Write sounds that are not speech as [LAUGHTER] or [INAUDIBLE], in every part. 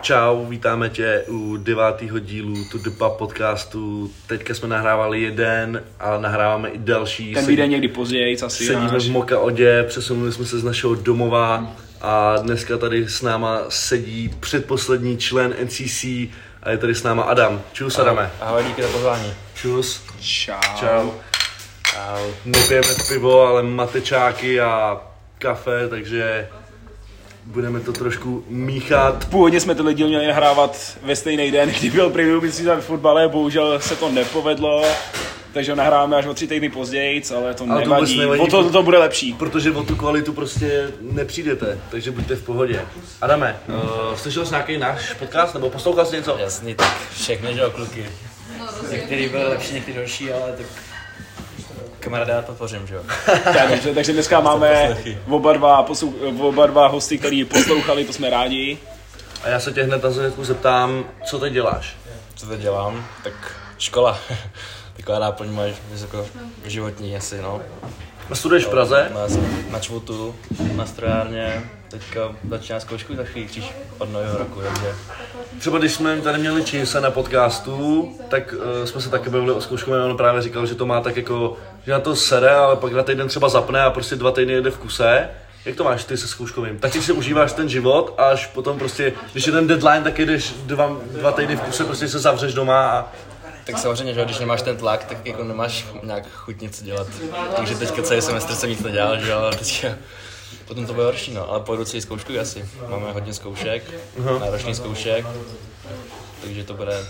Čau, vítáme tě u devátého dílu To The Pub podcastu. Teďka jsme nahrávali jeden, ale nahráváme i další. Ten vyjde někdy později, asi Sedíme náš. v Moka Odě, přesunuli jsme se z našeho domova a dneska tady s náma sedí předposlední člen NCC a je tady s náma Adam. Čus Adame. Ahoj, díky za pozvání. Čus. Čau. Čau. Čau. Nepijeme pivo, ale matečáky a kafe, takže budeme to trošku míchat. Původně jsme tenhle díl měli nahrávat ve stejný den, kdy byl preview myslím ve fotbale, bohužel se to nepovedlo, takže ho nahráváme až o tři týdny později, ale to Ale to nevadí, vůbec nevadí, o to, to bude lepší. Protože o tu kvalitu prostě nepřijdete, takže buďte v pohodě. Adame, uh, slyšel jsi nějaký náš podcast nebo poslouchal jsi něco? Jasný, tak všechny, že jo, kluky. Některý byl lepší, některý horší, ale tak kamaráda já podpořím, že jo. [LAUGHS] Tak, dobře, takže dneska máme oba dva, poslou, oba dva hosty, který poslouchali, to jsme rádi. A já se tě hned na začátku zeptám, co teď děláš? Co teď dělám? Tak škola. [LAUGHS] Taková náplň moje vysoko životní asi, no. Studuješ v Praze? Na, na čvutu, na strojárně. Teďka začíná zkoušku za chvíli příš od nového roku, takže Třeba když jsme tady měli Činse na podcastu, tak uh, jsme se taky bavili o zkouškovém, on právě říkal, že to má tak jako, že na to sere, ale pak na týden třeba zapne a prostě dva týdny jede v kuse. Jak to máš ty se zkouškovým? Taky si užíváš ten život a až potom prostě, když je ten deadline, tak jedeš dva, dva týdny v kuse, prostě se zavřeš doma a Tak samozřejmě, že když nemáš ten tlak, tak jako nemáš nějak chuť něco dělat. Takže teďka celý semestr jsem nic nedělal, že ale teďka potom to bude horší, no, ale pojdu si zkoušku asi. Máme hodně zkoušek, náročných zkoušek, takže to bude,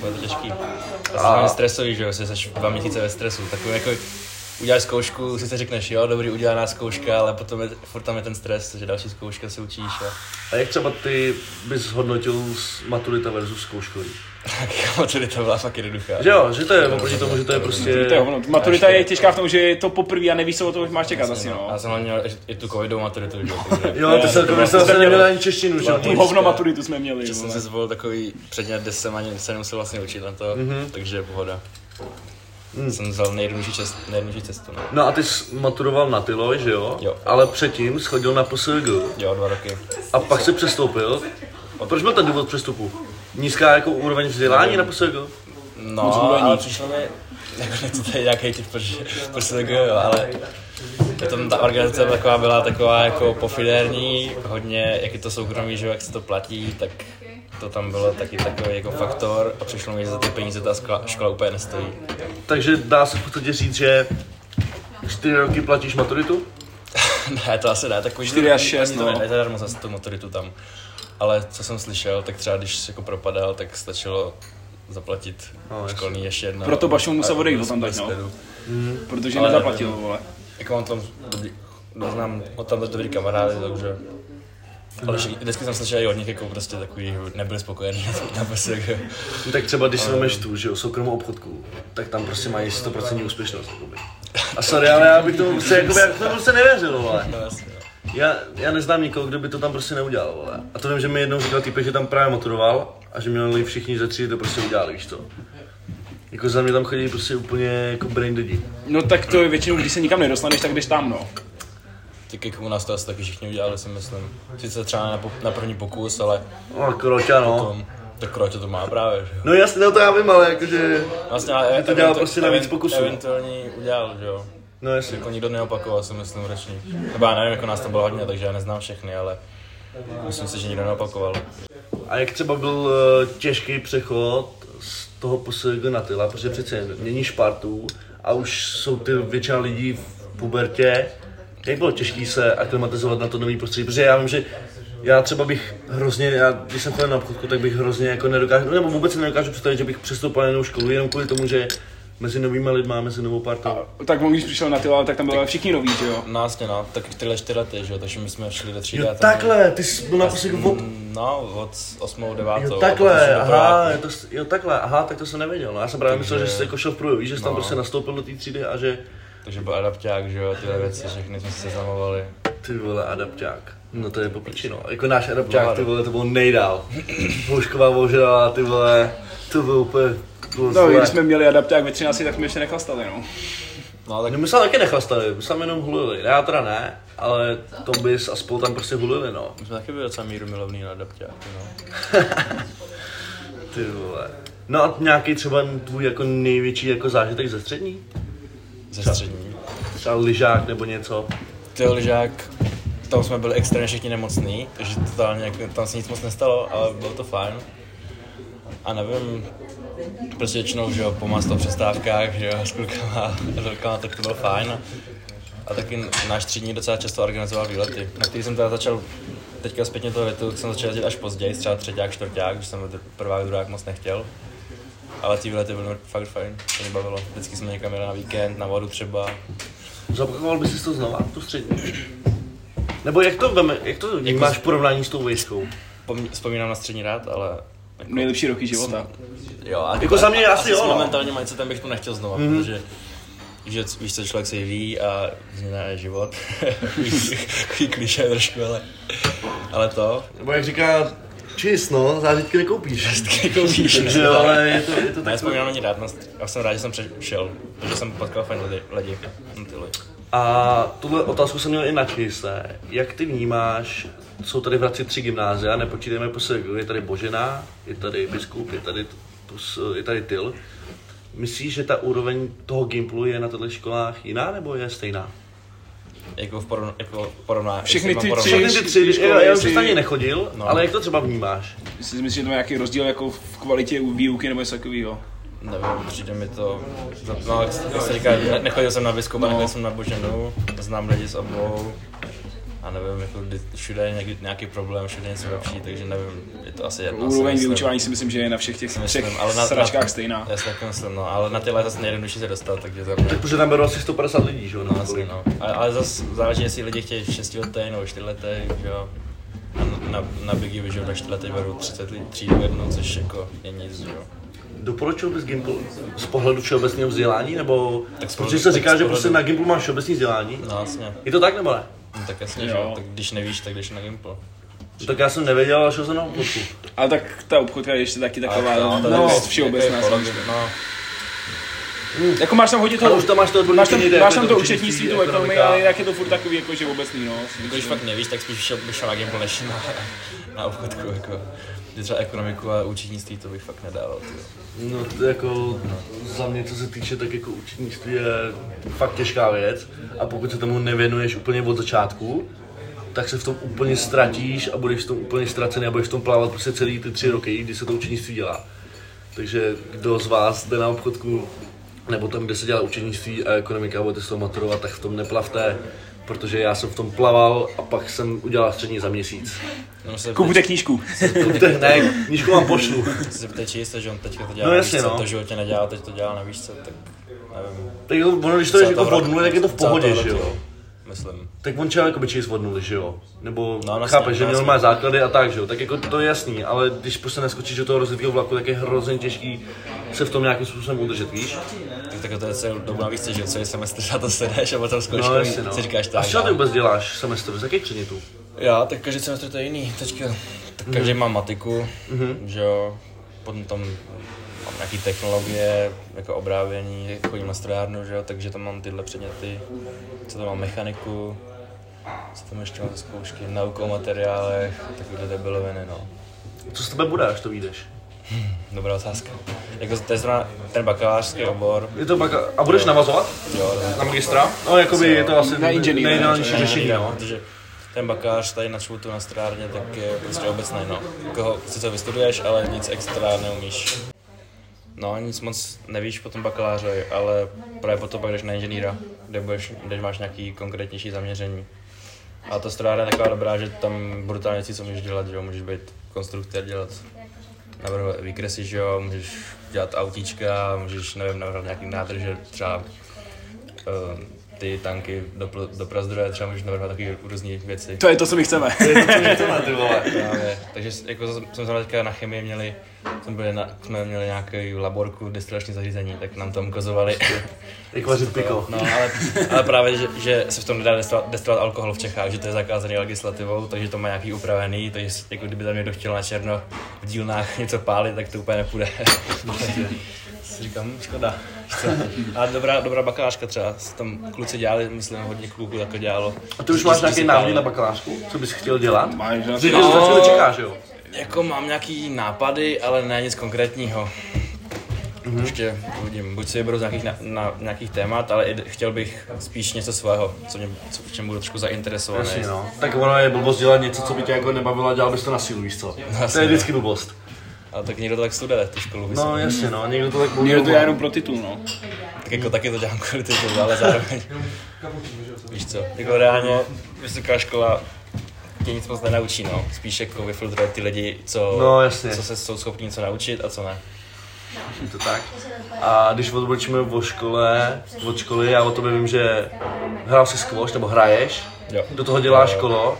bude to těžký. A stresový, že jo, jsi dva měsíce ve stresu, takový jako uděláš zkoušku, si si řekneš, jo, dobrý, udělaná zkouška, ale potom je, furt tam je ten stres, že další zkouška se učíš a A jak třeba ty bys hodnotil maturita versus zkouškový? Tak [LAUGHS] maturita byla fakt jednoduchá. Že jo, že to je oproti tomu, že to je prostě... To je ono. Maturita je těžká v tom, že je to poprvé a nevíš, co od toho máš čekat asi, Já no. jsem hlavně měl i tu covidovou maturitu, že jo, to [LAUGHS] to se jsme zase měli. neměl ani češtinu, že jo? Tu hovno maturitu jsme měli. Že jsem si zvolil takový předmět, kde jsem ani se nemusel vlastně učit na to, mm-hmm. takže je pohoda. Mm. Jsem vzal nejjednodušší, cest, nejjednodušší cestu, no. No a ty jsi maturoval na Tylo, že jo? Jo. Ale předtím schodil na PSG Jo, dva roky. a pak se přestoupil. A proč byl ten důvod přestupu? Nízká jako úroveň vzdělání na PSG? No, údajný. ale přišlo mi, [LAUGHS] jako nechci tady nějaký typ, protože prostě tak jo, ale je tam ta organizace taková byla taková jako pofidérní, hodně, jak je to soukromí, že jak se to platí, tak to tam bylo taky takový jako faktor a přišlo mi, že za ty peníze ta škola, škola úplně nestojí. Takže dá se v podstatě říct, že čtyři roky platíš maturitu? [LAUGHS] ne, to asi ne, tak už Čtyři až šest, to no. ne, zadarmo zase tu maturitu tam. Ale co jsem slyšel, tak třeba když jako propadal, tak stačilo zaplatit No, no, školní ještě jedno. Proto Bašo musel odejít tam tak, no. klidu. Protože Ale- nezaplatil, vole. Jako mám tam dobrý, no, znám od tam dobrý kamarády, takže... Ale vždycky jsem slyšel i od nich jako prostě takový, že nebyli spokojení [LAUGHS] na PSG. No, tak třeba když si vezmeš tu, že jo, soukromou obchodku, tak tam prostě mají 100% úspěšnost. Jakoby. A sorry, ale já bych to prostě, jakoby, jak to prostě nevěřil, vole. No jasně, no. Já, já neznám nikoho, kdo by to tam prostě neudělal, vole. A to vím, že mi jednou říkal týpek, že tam právě maturoval a že měli všichni ze tří to prostě udělali, víš co. Jako za mě tam chodí prostě úplně jako brain deadi. No tak to je většinou, když se nikam nedostaneš, tak jdeš tam, no. Tak jako u nás to asi taky všichni udělali, si myslím. Sice třeba na, po- na první pokus, ale No, kroťa, no. tom, tak Kroatě to má právě, že jo. No jasně, no to já vím, ale jakože... Vlastně, ale to dělá eventu- prostě na víc pokusů. Eventuální udělal, že jo. No jasně. Jako nikdo neopakoval, si myslím, ročník. Nebo já nevím, jako nás tam bylo hodně, takže já neznám všechny, ale myslím si, že nikdo neopakoval. A jak třeba byl eh, těžký přechod z toho PSG na Tyla, protože přece jen mění Spartu a už jsou ty většina lidí v pubertě. Jak bylo těžké se aklimatizovat na to nový prostředí? Protože já vím, že já třeba bych hrozně, já, když jsem chodil na obchodku, tak bych hrozně jako nedokážu, nebo vůbec nedokážu představit, že bych přestoupil na jinou školu, jenom kvůli tomu, že mezi novými lidmi, mezi novou partou. Tak on, když přišel na ty, tak tam byli všichni noví, že jo. No jasně, no, tak tyhle čtyři lety, že jo, takže my jsme šli do třídy. Jo, a tam- takhle, ty jsi byl na PSG od... No, od 8. 9. Jo, takhle, aha, je to, jo, takhle, aha, tak to jsem nevěděl. No, já jsem právě myslel, že jsi jako šel v průběhu, víš, že jsi tam No. prostě nastoupil do té třídy a že Takže byl adapták, že jo, tyhle věci, všechny jsme se seznamovali. ty vole, adapták. No to je popiči, no. Jako náš adapták, ty vole, to bylo nejdál. Houšková vožrala, ty vole, to bylo úplně... To No, když jsme měli adapták ve 13, tak jsme ještě nechlastali, no. No tak No my jsme taky nechlastali, my jsme jenom hulili. Já teda ne, ale Tombis a spolu tam prostě hulili, no. my jsme taky byli docela míru milovný na adaptáky, no. [LAUGHS] Ty vole. No a nějaký třeba tvůj jako největší jako zážitek ze střední? Ze střední. Třeba lyžák nebo něco? Ty lyžák, tam jsme byli extrémně všichni nemocný, takže totálně jako, tam se nic moc nestalo, ale bylo to fajn. A nevím, prostě většinou, že jo, po masto přestávkách, že jo, s klukama s holkama, tak to bylo fajn. A, taky náš třídní docela často organizoval výlety, na který jsem teda začal, teďka zpětně toho větu, jsem začal jezdit až později, třeba třetíák, čtvrták, když jsem prvák, druhák moc nechtěl. Ale ty výlety byly fakt fajn, to mě bavilo. Vždycky jsme někam jeli na víkend, na vodu třeba, Zopakoval bys si to znova, tu střední? Nebo jak to, veme, jak to vnímáš v porovnání s tou výškou? Pomí- vzpomínám na střední rád, ale Nejlepší roky života. jo. A Jako za mě asi jo, s no. momentálním mindsetem bych to nechtěl znova, mm-hmm. protože že víš co, člověk se ví a změna je život. [LAUGHS] Takový kliše trošku, ale, ale to, Nebo jak říká Čist, no, zážitky nekoupíš. koupíš. Takže [LAUGHS] jo, ale je to, je to Ne, tak. vzpomínám na ní rád, no, já jsem rád, že jsem přešel, protože jsem potkal fajn lidi, lidi ty lidi. A tuhle otázku jsem měl i na čise. Jak ty vnímáš, jsou tady v Hradci tři gymnázia, nepočítejme po Segu, je tady Božena, je tady Biskup, je tady, je tady Tyl. Myslíš, že ta úroveň toho Gimplu je na těchto školách jiná, nebo je stejná? Jako v porovn- jako porovná, Všechny ty Všechny ty tři tři, školy, já, já už ani nechodil, No. ale jak to třeba vnímáš? Myslíš, že to má nějaký rozdíl jako v kvalitě výuky nebo něco takového? Nevím, přijde mi to, no, jak se říká, ne, nechodil jsem na Biskup, no. nechodil jsem na Boženu, znám lidi z obou, a nevím, jako kdy, všude je někdy nějaký problém, všude je něco lepší, takže nevím, je to asi jedno. Úroveň vyučování si myslím, že je na všech těch myslím, třech ale na- sračkách na- stejná. Já si taky myslím, no, ale na tyhle je zase nejjednodušší se dostat, takže za mě. Tak protože tam berou asi 150 lidí, že jo? No, na asi, no. Ale, ale zase záleží, jestli lidi chtějí 6 letý nebo 4 letý, že jo. A na, na, na Biggie, že jo, na 4 letý berou 30 lidí, třídu jednou, což jako je nic, že jo. Doporučil bys Gimpl z pohledu všeobecného vzdělání, nebo Tak z protože se říká, že prostě na Gimplu máš všeobecné vzdělání? No jasně, Je to tak nebo ne? no, tak jasně, že Jo. Tak když nevíš, tak jdeš na Gimple. No, tak já jsem nevěděl, ale šel jsem na obchodku. Ale tak ta obchodka je ještě taky taková no, to no, je dost všeobecná. jako. No, Jako máš tam hodně Ale toho, už tam máš to odborníky máš tam, někde, máš jako tam to to účetnictví, tu ekonomii, ale jinak je to furt takový jako, že obecný, no. si když fakt nevíš, tak spíš šel, bych šel na Gimple než na, na obchodku, jako. Kdy třeba ekonomiku a účetnictví to bych fakt nedával, ty. jo. No to jako za mě, co se týče, tak jako učitnictví je fakt těžká věc a pokud se tomu nevěnuješ úplně od začátku, tak se v tom úplně ztratíš a budeš v tom úplně ztracený a budeš v tom plavat prostě celý ty tři roky, kdy se to učitnictví dělá. Takže kdo z vás jde na obchodku nebo tam, kde se dělá učitnictví a ekonomika budete se maturovat, tak v tom neplavte, protože já jsem v tom plaval a pak jsem udělal střední za měsíc. No, se Kupujte knížku. Kupte, ne, knížku vám pošlu. se ptej, či jistě, že on teďka to dělá No na jasně, výšce, no. to v životě nedělá, teď to dělá na výšce, tak nevím. Tak jo, ono, když to je jako od nuly, tak je to v pohodě, že jo? Myslím. Tak on čel jako by číst od nuly, že jo? Nebo No, no, vlastně, chápeš, že no, měl má základy a tak, že jo? Tak jako to je jasný, ale když prostě neskočíš do toho rozjetého vlaku, tak je hrozně těžký se v tom nějakým způsobem udržet, víš? Tak, to je celou dobu na výšce, že celý semestr na to sedeš a potom zkouškou No, jasně, no. si říkáš a tak. z čeho ty no. vůbec děláš semestr? Z jakých předmětů? Já, tak každý semestr to je jiný, teďka. Tak každý Mhm. má matiku, že jo, potom tam mám nějaký technologie, jako obrábění, chodím na strojárnu, že jo, takže tam mám tyhle předměty, co tam mám mechaniku, co tam ještě mám zkoušky, nauku o materiálech, takovýhle debiloviny, no. Co z tebe bude, až to vyjdeš? Dobrá otázka. Jako to je zrovna ten bakalářský obor, Je to baka... A budeš navazovat jo, na magistra? No, jakoby je to asi Na inženýra, řešení, no. Protože ten bakalář tady na čvutu na strárně, tak je prostě obecný, no. Koho sice vystuduješ, ale nic extra neumíš. No, nic moc nevíš po tom bakaláři, ale právě potom pak jdeš na inženýra, kde, budeš, kde máš nějaký konkrétnější zaměření. A ta strojárna je taková dobrá, že tam brutálně věci, co můžeš dělat, že jo, můžeš být konstruktér, dělat navrhovat výkresy, že jo, můžeš dělat autíčka, můžeš, nevím, navrhovat nějaký nádrže, třeba uh, ty tanky do, do prazdroje, třeba můžeš navrhovat takové různé věci. To je to, co my chceme. To je to, co [LAUGHS] chceme, ty vole. Právě. Takže jako jsme jsme teďka na chemii měli, jsme, byli na, jsme měli nějakou laborku destilační zařízení, tak nám tam ukazovali. Jak vařit piko. No, ale, ale právě, že, že, se v tom nedá destilovat, destilovat alkohol v Čechách, že to je zakázaný legislativou, takže to má nějaký upravený, takže jako kdyby tam někdo chtěl na černo v dílnách něco pálit, tak to úplně nepůjde. Si říkám, škoda. A dobrá, dobrá bakalářka třeba, tam kluci dělali, myslím, hodně kluků takhle dělalo. A ty už máš nějaký návod na bakalářku? Co bys chtěl dělat? Máš na Že to- no. to čekáš, jo? Jako mám nějaký nápady, ale ne nic konkrétního. Mm-hmm. Ještě uvidím, buď si vyberu z nějakých, na, na, nějakých témat, ale i chtěl bych spíš něco svého, co mě, co, v čem budu trošku zainteresovaný. Jasně, no. Tak ono je blbost dělat něco, co by tě jako nebavilo a dělal bys to na sílu, víš co? To Jasně, je no. vždycky blbost. A tak někdo to tak studuje, tu školu No no. jasně, no, někdo to tak Někdo to má. jenom pro titul, no. Tak jako taky to dělám kvůli titulu, ale zároveň, víš co, jako reálně vysoká škola tě nic moc nenaučí, no. Spíš jako vyfiltrovat ty lidi, co, No, jasně. co se jsou schopni něco naučit a co ne. Je to tak. A když odbočíme o škole, od školy, já o tobě vím, že hrál si squash, nebo hraješ, Jo. do toho děláš kolo.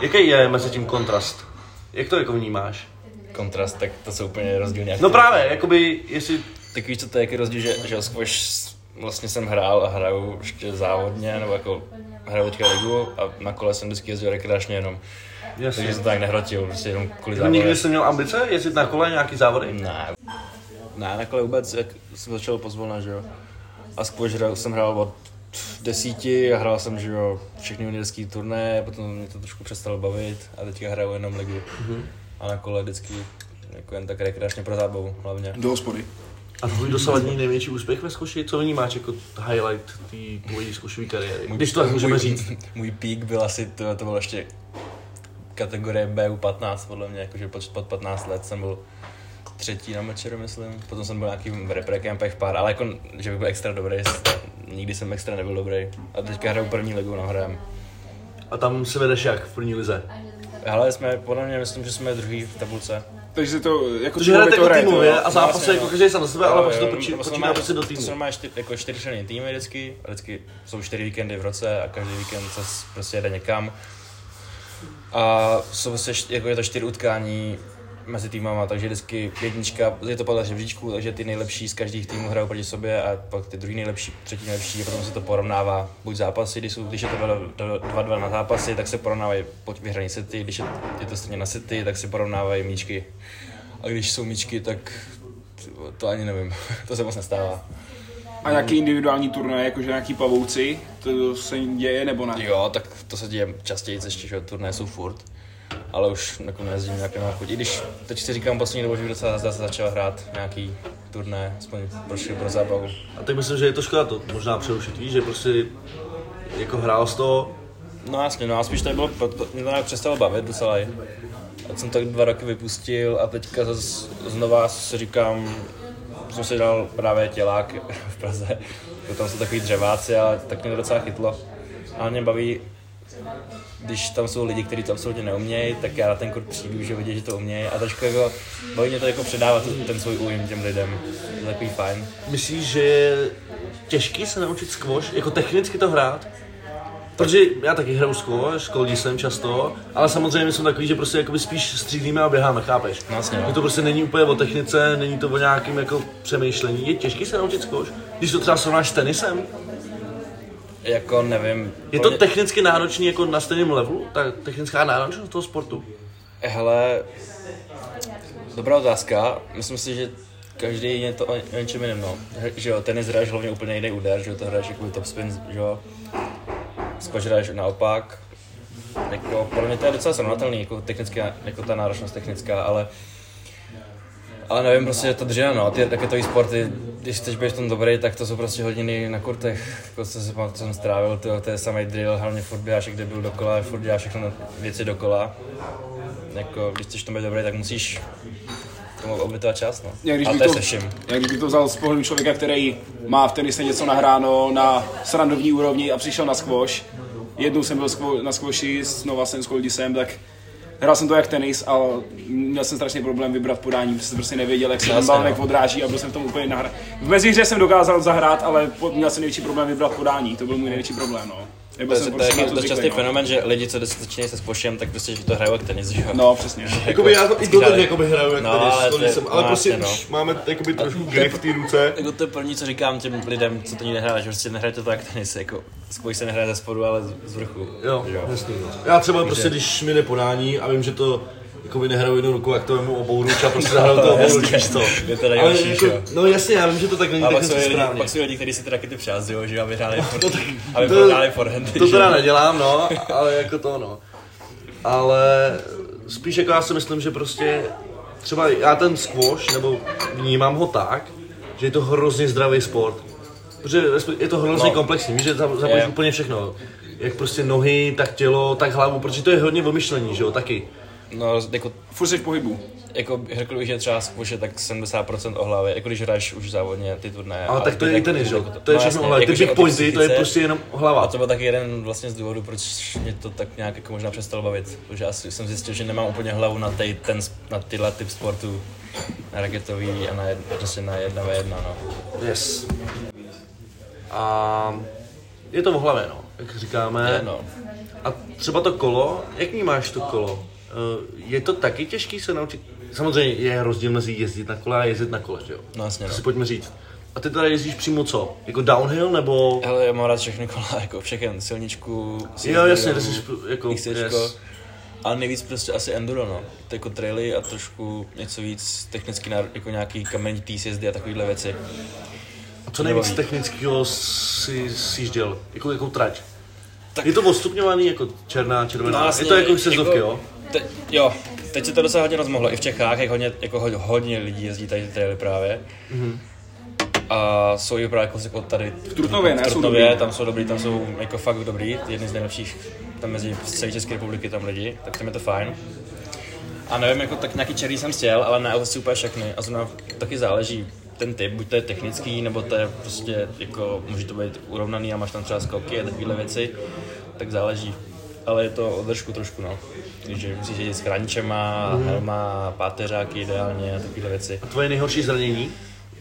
Jaký je mezi tím kontrast? Jak to jako vnímáš? Kontrast, tak to jsou úplně rozdílné. No právě, jakoby, jestli Tak víš, co to je jaký rozdíl, že, že squash vlastně jsem hrál a hraju ještě závodně, nebo jako hraju teďka ligu a na kole jsem vždycky jezdil rekreačně jenom. Jasně. Takže jsem to tak nehrotil, prostě jenom kvůli závodě. nikdy jsi měl ambice jezdit na kole nějaký závody? Ne. Ne, na kole vůbec, jak jsem začal pozvolna, že jo. A squash hrál, jsem hrál od desíti a hrál jsem, že jo, všechny juniorský turné, potom mě to trošku přestalo bavit a teďka hraju jenom ligu. Mm-hmm. A na kole vždycky jako jen tak rekreačně pro zábavu hlavně. Do hospody. A tvůj dosavadní největší úspěch ve zkuši? Co vnímáš jako highlight té tvojí zkušové kariéry? Když to tak můžeme [LAUGHS] můj, říct. Můj pík byl asi, to, to bylo ještě kategorie BU15 podle mě, jakože pod, pod 15 let jsem byl třetí na mečeru, myslím. Potom jsem byl nějaký v reprekempech pár, ale jako, že bych byl extra dobrý, nikdy jsem extra nebyl dobrý. A teďka hraju první ligu na hrajem. A tam se vedeš jak v první lize? Ale jsme, podle mě, myslím, že jsme druhý v tabulce. Takže se to jako Protože hrajete to jako týmově a zápas Vlastně, jako no. každý sám za sebe, ale pak se to to počítá prostě do To týmu. jsou normálně čtyři, jako čtyřčlenný týmy vždycky, vždycky jsou čtyři víkendy v roce a každý víkend se prostě jede někam. A jsou prostě, št- jako je to čtyři utkání mezi týmama, takže vždycky jednička, je to podle žebříčku, takže ty nejlepší z každých týmů hrajou proti sobě a pak ty druhý nejlepší, třetí nejlepší a potom se to porovnává. Buď zápasy, když, jsou, když je to 2-2 na zápasy, tak se porovnávají pod vyhraný sety, když je, je to stejně na sety, tak se porovnávají míčky. A když jsou míčky, tak to ani nevím, [LAUGHS] to se moc nestává. A nějaký individuální turné, jakože nějaký pavouci, to se děje nebo ne? Jo, tak to se děje častěji, ještě, že turné jsou furt. Ale už jako nejezdím nějak na chuť. I když teď si říkám poslední dobou, že bych docela zase začal hrát nějaký turné, aspoň trošku pro zábavu. A tak myslím, že je to škoda to možná přerušit, víš, že prostě jako hrál z toho, No jasně, no a spíš to bylo, mě to nějak přestalo bavit docela. A jsem tak dva roky vypustil a teďka zase znova si říkám, jsem si dal právě tělák [LAUGHS] v Praze, tam jsou takový dřeváci a tak mě to docela chytlo. A mě baví, když tam jsou lidi, kteří to absolutně neumějí, tak já na ten kurz přijdu, že vidí, že to umějí a trošku jako, baví mě to jako předávat ten svůj újem těm lidem. To je takový fajn. myslíš, že je těžký se naučit squash, jako technicky to hrát? Protože já taky hraju squash, školní jsem často, ale samozřejmě jsem takový, že prostě jakoby spíš střílíme a běháme, chápeš? No jasně, no. Že to prostě není úplně o technice, není to o nějakým jako přemýšlení. Je těžký se naučit squash, když to třeba srovnáš s tenisem? Jako nevím. Je to technicky náročný jako na stejném levelu, ta technická náročnost toho sportu? Hele, dobrá otázka. Myslím si, že každý je to o něčem jiném, no. Že jo, tenis hraješ hlavně úplně jiný úder, že jo, to hraješ jako top spin, že jo. Squash hraješ naopak. Jako, podle mě to je docela srovnatelný, jako technická, jako ta náročnost technická, ale ale nevím, prostě to dřina, no, ty raketový sporty, když chceš být v tom dobrý, tak to jsou prostě hodiny na kurtech, jako co, si pamatuju, co jsem strávil, to, to je samý drill, hlavně furt běháš, kde byl dokola, furt děláš všechno věci dokola. Jako, když chceš v tom být dobrý, tak musíš tomu obětovat čas, no. Já když, bych to je to, se vším. já když bych to vzal z pohledu člověka, který má v tenise něco nahráno na srandovní úrovni a přišel na squash, jednou jsem byl na squashi, znova jsem s jsem, tak hrál jsem to jak tenis, ale měl jsem strašný problém vybrat podání, protože jsem prostě nevěděl, jak se ten balonek no. odráží a byl jsem v tom úplně nahr. V mezihře jsem dokázal zahrát, ale měl jsem největší problém vybrat podání, to byl můj největší problém, no. To Nebyl je, jsem to je prostě taky to dost častý no. fenomen, že lidi, co začínají se squashem, tak prostě že to hrajou jak tenis, že jo. No, přesně. Jakoby já to i doteď hráli. jakoby hraju jak No, tenis, ale to to je- nejsem, ale no, prostě jasně, už máme jakoby trošku grip v té ruce. Jako to je první, co říkám těm lidem, co to nikdy nehráli, že prostě nehrajte to jak tenis, jako squash se nehraje ze spodu, ale z- z vrchu. Jo, že jasný. no. Já třeba prostě, když mi jde podání a vím, že to jako by nehraju jednou ruku, jak to vemu obou ruč a prostě zahraju to obou ruč, víš co. Je to nejhorší, jako, no jasně, já vím, že to tak není lidi, správně. pak jsou lidi, kteří si ty rakety přázdujou, že aby hráli, for, No tak aby to- forehandy. To teda nedělám, no, ale jako to, no. Ale spíš jako já si myslím, že prostě třeba já ten squash, nebo vnímám ho tak, že je to hrozně zdravý sport. Protože je to hrozně No. komplexní, víš, že za- zapojíš Je. úplně všechno. Jak prostě nohy, tak tělo, tak hlavu, protože to je hodně vymyšlení, že jo, taky. No, jako, Furt jsi v pohybu. jako řekl bych, že třeba je tak 70% o hlavě, jako když hraješ už závodně ty turnaje. Ale tak to je i tenis, že jo, to je no, všechno, jasně, ale ty jakože big o pointy, to je prostě jenom A hlava. to byl taky jeden vlastně z důvodů, proč mě to tak nějak jako možná přestalo bavit. Protože asi jsem zjistil, že nemám úplně hlavu na, tej, ten, na tyhle typ sportu, na raketový a na, jed, prostě na jedna v jedna, no. Yes. A je to v hlavě, no, jak říkáme. Je, no. A třeba to kolo, jak vnímáš to kolo? Eh, Je to taky těžký se naučit? Samozřejmě je rozdíl mezi jezdit na kole a jezdit na kole, že jo? No jasně, To no. si pojďme říct. A ty teda jezdíš přímo co? Jako downhill nebo... Hele, já mám rád všechny kola, [LAUGHS] jako všechen, silničku, Jo, jasně, ty jsi jako... XCčko. Yes. A nejvíc prostě asi enduro, no. To jako traily a trošku něco víc technicky, na, jako nějaký kamenitý sjezdy a takovýhle věci. A co nejvíc technického si sjížděl? Jako, jakou trať? Tak- Je to odstupňovaný jako černá, červená? je to jako sezdovky, jo? Te, jo, teď se to docela hodně rozmohlo, i v Čechách, jak hodně, jako hodně, lidí jezdí tady ty traily právě. Mhm. A jsou i právě jako, jako tady v Trutnově, ne? v Jsou Trutnově, dobrý. tam jsou dobrý, tam jsou jako fakt dobrý, jedni z nejlepších tam mezi celé České republiky tam lidi, tak tam je to fajn. A nevím, jako tak nějaký čerý jsem chtěl, ale ne asi úplně všechny. A zrovna taky záleží ten typ, buď to je technický, nebo to je prostě jako, může to být urovnaný a máš tam třeba skoky a takovéhle věci, tak záleží. Ale je to o držku trošku, no. Takže musíš jezdit s chráničema, mm. helma, páteřáky ideálně a takovéhle věci. A tvoje nejhorší zranění?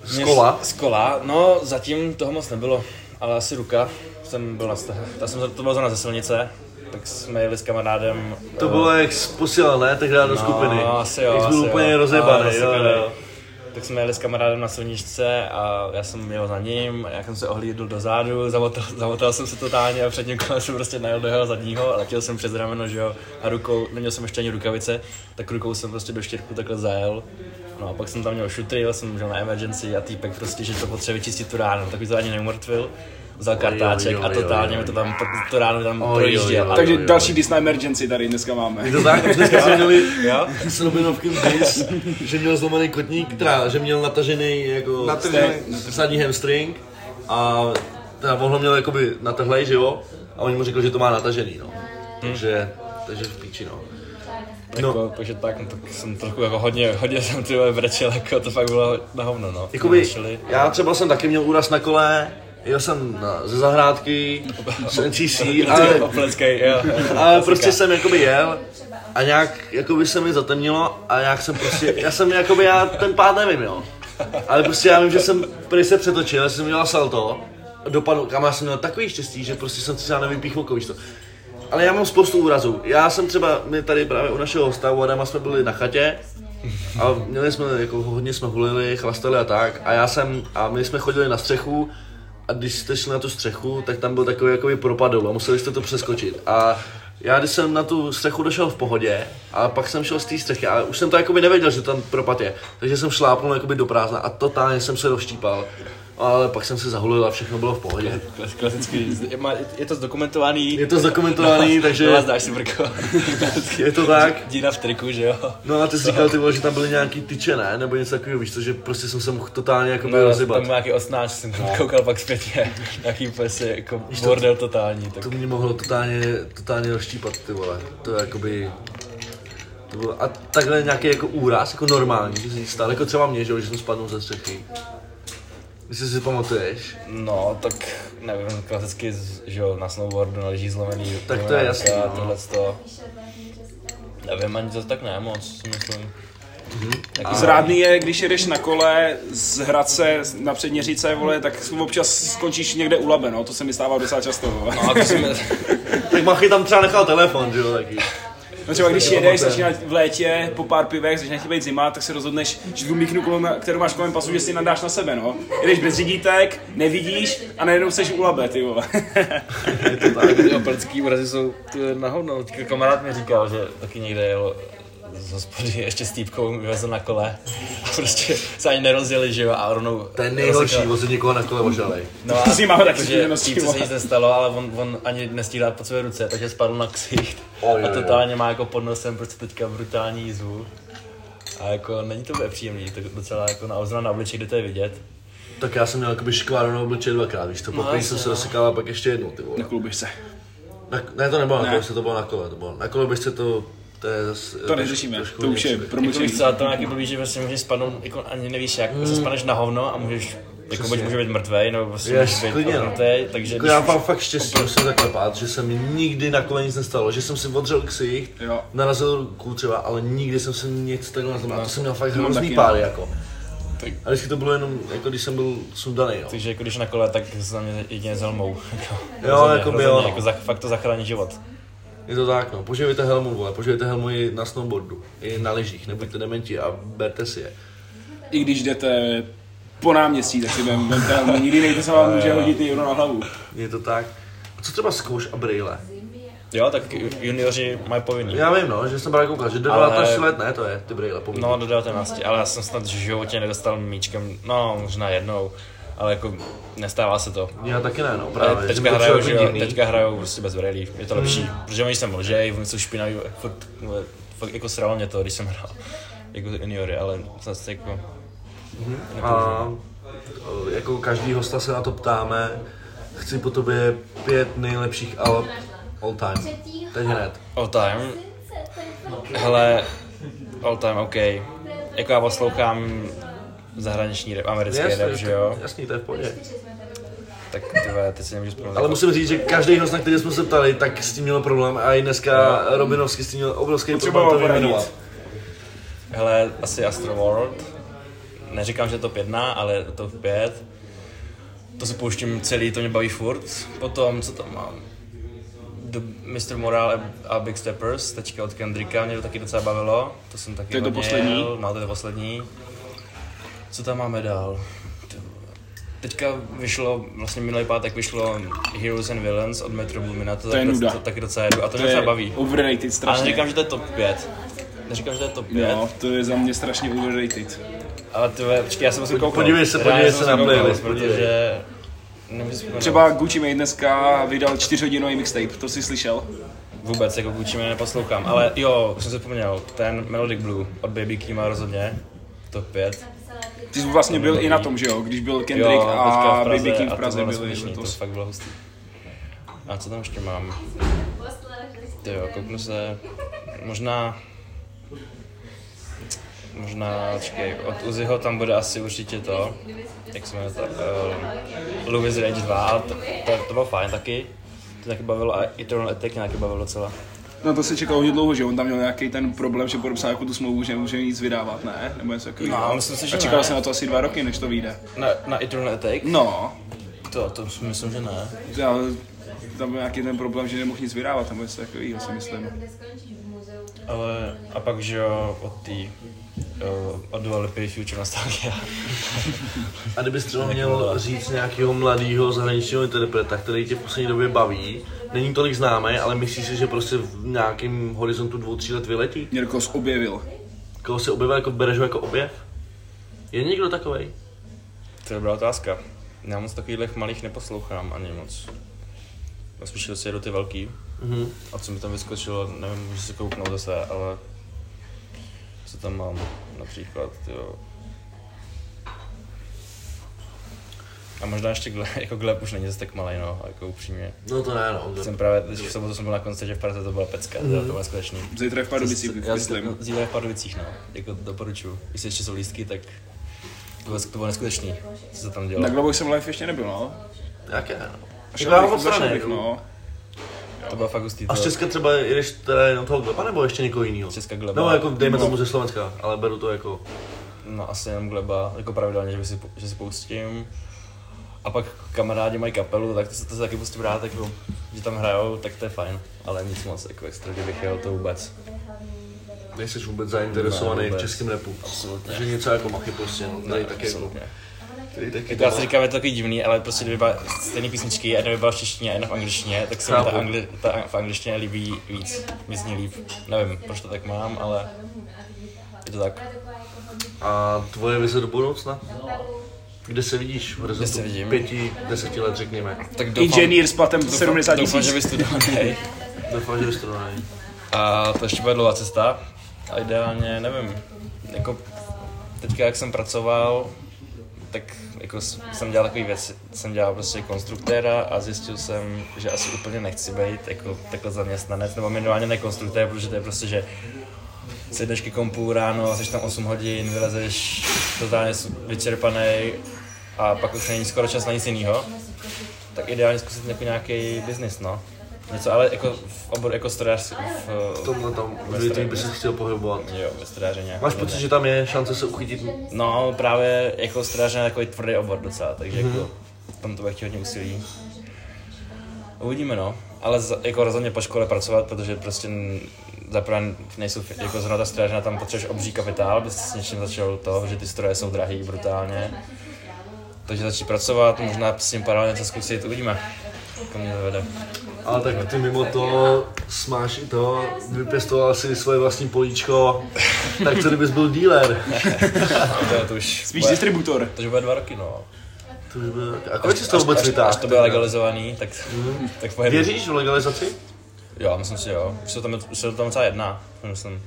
Z Mě kola? Z kola, no zatím toho moc nebylo, ale asi ruka. Jsem byl na ta jsem to byl zrovna ze silnice, tak jsme jeli s kamarádem. To eh, bylo jak jsi posílal, ne? Tak do skupiny. No, asi jo, Jak byl asi úplně jo. rozjebaný, No, jo, rozjebaný. jo. Tak jsme jeli s kamarádem na silničce a já jsem jel za ním, já jsem se ohlídl dozadu, zamotal, zamotal jsem se totálně a předním kolem jsem prostě najel do jeho zadního a letěl jsem přes rameno, že jo, a rukou, neměl jsem ještě ani rukavice, tak rukou jsem prostě do štěrku takhle zajel. No a pak jsem tam měl šutry, jel jsem na emergency a týpek prostě, že to potřebuje vyčistit tu ránu, tak bych to ani neumrtvil. Vzal kartáček oj, a oj, totálně oj. mi to tam, to ráno tam Oj, oj, projížděl. oj. A- Takže další dis na emergency tady dneska máme. Je to tak? Už dneska jsme [LAUGHS] měli Jo? s Robinovkým dis, že měl zlomený kotník, teda, že měl natažený jako zadní hamstring a teda on ho měl jakoby natahlej, že jo? A oni mu řekli, že to má natažený, no. Takže, takže v píči, no. No. Jako, takže tak, no, tak jsem trochu jako hodně, hodně jsem ty vole brečel, jako to fakt bylo na hovno, no. Jakoby, já třeba jsem taky měl úraz na kole, jel jsem na, ze zahrádky, z NCC, [LAUGHS] ale, [LAUGHS] ale prostě jsem jakoby jel a nějak jakoby se mi zatemnilo a nějak jsem prostě, já jsem jakoby, já ten pád nevím, jo. Ale prostě já vím, že jsem prý se přetočil, já jsem udělal salto, dopadl, kam já jsem měl takový štěstí, že prostě jsem třeba nevypíchl oko, víš to. Ale já mám spoustu úrazů. Já jsem třeba, my tady právě u našeho hosta, u Adama jsme byli na chatě a měli jsme, jako hodně jsme hulili, chlastali a tak a já jsem, a my jsme chodili na střechu a když jste šli na tu střechu, tak tam byl takový jakoby propadl a museli jste to přeskočit. A já když jsem na tu střechu došel v pohodě, a pak jsem šel z té střechy a už jsem to jakoby nevěděl, že tam propad je, takže jsem šlápnul jakoby do prázdna a totálně jsem se rozštípal. Ale pak jsem se zahulil a všechno bylo v pohodě. Klas- Klasicky, je, to zdokumentovaný. Je to zdokumentovaný, takže No, zdáš si brko. [LAUGHS] je to tak. Díra v triku, že jo. No a ty jsi říkal, ty vole, že tam byly nějaký tyče, ne? Nebo něco takového, víš co, že prostě jsem se mohl totálně jakoby No, rozjebat. tam nějaký osnáč, jsem koukal pak zpětně. [LAUGHS] Nějaký prostě jako bordel totální. Tak To mě mohlo totálně, totálně rozštípat, ty vole. To je jakoby... To bylo, a takhle nějaký jako úraz, jako normální, že se stál, jako třeba mě, že, jo, že jsem spadnul ze střechy. Jestli si pamatuješ. No, tak nevím, klasicky, že jo, na snowboardu na lyžích zlomený. Tak to je jasný, A no. tohle to. Nevím, ani zase tak ne moc, si myslím. Zrádný je, když jedeš na kole z Hradce na Předměříce, vole, tak občas skončíš někde u Labe, no, to se mi stává docela často. Vole. No, a to si mi... [LAUGHS] Tak Machy tam třeba nechal telefon, že jo, taky. No třeba když jedeš, začíná v létě, po pár pivech, začíná ti být zima, tak se rozhodneš, že tu kolem, kterou máš kolem pasu, že si nadáš na sebe, no. Jedeš bez řídítek, nevidíš a najednou seš u Labe, ty vole. Je to tak. Ty úrazy jsou na hovno. Kamarád mi říkal, že taky někde jel z hospody ještě s týpkou vyvezl na kole a prostě se ani nerozjeli, že jo, a rovnou... To je nejhorší, vozit někoho na kole ožalej. No To s ním máme zkušenosti, týpce se nic nestalo, ale on, on ani nestíhá po své ruce, takže spadl na ksicht Oj, a totálně má jako pod nosem prostě teďka brutální jízvu. A jako není to úplně příjemný, to docela jako na ozra na obličeji, kde to je vidět. Tak já jsem měl jakoby škváru na obličeji dvakrát, víš to, No, poprvé jsem jasně, se no. rozsekal a pak ještě jednou, ty vole. Na klubišce. Na, ne, to nebylo na Ne. kole, to bylo na kole, to bylo. Na kole byste to, to je zase... To neřešíme, to už je Jako promlčený. a to nějaký blbý, že prostě můžeš spadnout, jako ani nevíš jak, mm. spadneš na hovno a můžeš, jako buď může být mrtvej, nebo prostě Yes, můžeš být klidně, no. takže Jako já mám fakt štěstí, musím zaklepat, že se mi nikdy na kole nic nestalo, že jsem si odřel ksicht, Jo. narazil ruku třeba, ale nikdy jsem se nic takhle neznamenal. To jsem měl fakt mám hrozný páry, no. jako. Tak- A vždycky to bylo jenom, jako když jsem byl sundaný, jo. Takže jako když na kole, tak za mě jedině s helmou. [LAUGHS] Jo, jako by jo, no. jako za, fakt to zachrání život. Je to tak, no. Požívejte helmu, vole, požívejte helmu i na snowboardu, i na lyžích, nebuďte dementi a berte si je. I když jdete po náměstí, tak si vem, vemte helmu. Nikdy nejde se vám může hodit někdo na hlavu. Je to tak. A co třeba zkouš a brýle? Jo, tak junioři mají povinný. Já vím, no, že jsem právě koukal, že do Ale- 19 let ne, to je, ty brýle, povinný. No, do 19, ale já jsem snad v životě nedostal míčkem, no, možná jednou, ale jako nestává se to. Já taky ne, no, právě. že teďka hrajou, že jo, divný. teďka hrajou prostě bez brýlí, je to lepší, protože oni se mlžej, oni jsou špinaví, fakt, vole, fakt jako sralo mě to, když jsem hrál jako juniory, ale zase jako, A e, jako každý hosta se na to ptáme. Chci po tobě pět nejlepších alb all time. Teď hned. all time, hele, all time, OK, jako já poslouchám zahraniční rap, americký rap, že jo, jasný, to je v pohodě. tak ty vole, teď si nemůžu vzpomenout. Ale musím říct, že každý host, na který jsme se ptali, tak s tím měl problém a i dneska Robinovský s tím měl obrovský problém Potřeboval to vyjmenovat. Hele, asi Astro World. Neříkám, že top 1, ale top 5. To si pouštím celý, to mě baví furt. Potom, co tam mám? The Mr. Moral a Big Steppers, teďka od Kendricka, mě to taky docela bavilo. To jsem taky To je to poslední? Jel. No, to je to poslední. Co tam máme dál? Teďka vyšlo, vlastně minulý pátek vyšlo Heroes and Villains od Metro Boomina, to, To je taky, nuda. to, taky docela jedu a to, To mě docela je baví. overrated Ale strašně. neříkám, že to je top 5. Neříkám, že to je top 5. Jo, to je za mě strašně overrated. Ale ty vole, počkej, já se musím kouknout. podívej se, podívej jsem se na playlist. Protože... Třeba Gucci Mane dneska vydal čtyřhodinový mixtape, to jsi slyšel? Vůbec, jako Gucci Mane neposlouchám, ale jo, už jsem si vzpomněl, ten Melodic Blue od Baby Keema rozhodně, top 5. Ty jsi vlastně byl i na tom, že jo? Když byl Kendrick teďka a Praze, Baby King v Praze to bylo byli to letos. fakt bylo hustý. A co tam ještě mám? Ty jo, kouknu se, možná... Možná, čekej, od Uziho tam bude asi určitě to, jak jmenuje to, uh, Louis Rage 2, ale to, to, to, bylo fajn taky. To taky bavilo a Eternal Attack mě taky bavilo docela. No to se čekalo hodně dlouho, že on tam měl nějaký ten problém, že podepsal jako tu smlouvu, že nemůže nic vydávat, ne? Nebo něco takového. No, myslím si, že A čekal ne. jsem na to asi dva roky, než to vyjde. Na, na Eternal Attack? No, To, to si myslím, že ne. já, tam byl nějaký ten problém, že nemohl nic vydávat, nebo něco takového si myslím. Ale a pak, že jo, od uh, od Dua Lipy Future Nostalgia. A kdybys třeba měl říct nějakého mladého zahraničního interpreta, který tě v poslední době baví, není tolik známý, ale myslíš si, že prostě v nějakém horizontu dvou, tří let vyletí? Někdo jsi objevil. Koho se objevil, jako bereš ho jako objev? Je někdo takovej? To je dobrá otázka. Já moc takových malých neposlouchám ani moc. Spíš si jedu ty velký. Mhm. A co mi tam vyskočilo, nevím, můžu si kouknout zase, ale co tam mám například, jo. A možná ještě Gleb, jako Gleb už není zase tak malý, no, jako upřímně. No to ne, no. Jsem právě, teď v sobotu jsem byl na koncertě v Praze, to byla pecka, mm. to bylo skutečný. Zítra je v Pardubicích, myslím. Zítra v Pardubicích, no, jako doporučuju. Jestli ještě jsou lístky, tak to bylo, to bylo neskutečný, co se tam dělo. Na Globo jsem live ještě nebyl, no. Jaké, no. Šel bych, no. To bylo fakt hustý. A z Česka třeba jedeš teda jenom toho Gleba, nebo ještě někoho jiného? Česka Gleba. No jako dejme No. tomu ze Slovenska, ale beru to jako... No asi jenom Gleba, jako pravidelně, že si, že si pustím. A pak kamarádi mají kapelu, tak to, se- to se taky pustím rád, jako, že tam hrajou, tak to je fajn. Ale nic moc jako extra, že bych jel to vůbec. Nejsi vůbec zainteresovaný Ne, v vůbec. českém repu. Absolutně. Že něco jako machy prostě, no, tady taky jako... Který taky Jako já si říkám, je to takový divný, ale prostě dvě stejné písničky, jedna by byla v češtině a jedna v angličtině, tak se mi ta, angli, ta v angličtině líbí víc, mi zní líp. Nevím, proč to tak mám, ale je to tak. A tvoje vize do budoucna? Kde se vidíš v se horizontu vidím? pěti, deseti let, řekněme? Tak doufám, Inženýr s platem 70 doufám, že tisíc. vystudovaný. Doufám, že vystudovaný. A to ještě bude dlouhá cesta. A ideálně, nevím, jako teďka jak jsem pracoval, tak jako jsem dělal takové věci, jsem dělal prostě konstruktéra a zjistil jsem, že asi úplně nechci být jako takhle zaměstnanec, nebo minimálně ne konstruktér, protože to je prostě, že sedneš ke kompu ráno, jsi tam 8 hodin, vylezeš totálně vyčerpaný a pak už není skoro čas na nic jiného. Tak ideálně zkusit jako nějaký biznis, no. Něco, ale jako v oboru jako strojař, v, V tomhle tam odvětví by se chtěl pohybovat. Jo, ve strojaře nějak. Máš pocit, že tam je šance se uchytit? No, právě jako strojaře je takový tvrdý obor docela, takže Mhm. jako tam to bude chtít hodně úsilí. Uvidíme no, ale za, jako rozhodně po škole pracovat, protože prostě zaprvé nejsou, jako zrovna ta strojařina, tam potřebuješ obří kapitál, abys s něčím začal to, že ty stroje jsou drahý brutálně. Takže začít pracovat, možná s tím paralelně něco zkusit, uvidíme, kam mě to vede. Ale tak ty mimo to smáš i to, vypěstoval si svoje vlastní políčko, tak co kdybys byl dealer? [LAUGHS] To, to už Spíš bude, distributor. to už bude dva roky no. To by bylo... A kolik jsi z toho Až- vůbec vytáhl? až to bude legalizovaný, tak, tak pojedu. Věříš v legalizaci? Jo, myslím si jo. Už se tam, už se tam docela jedná, myslím.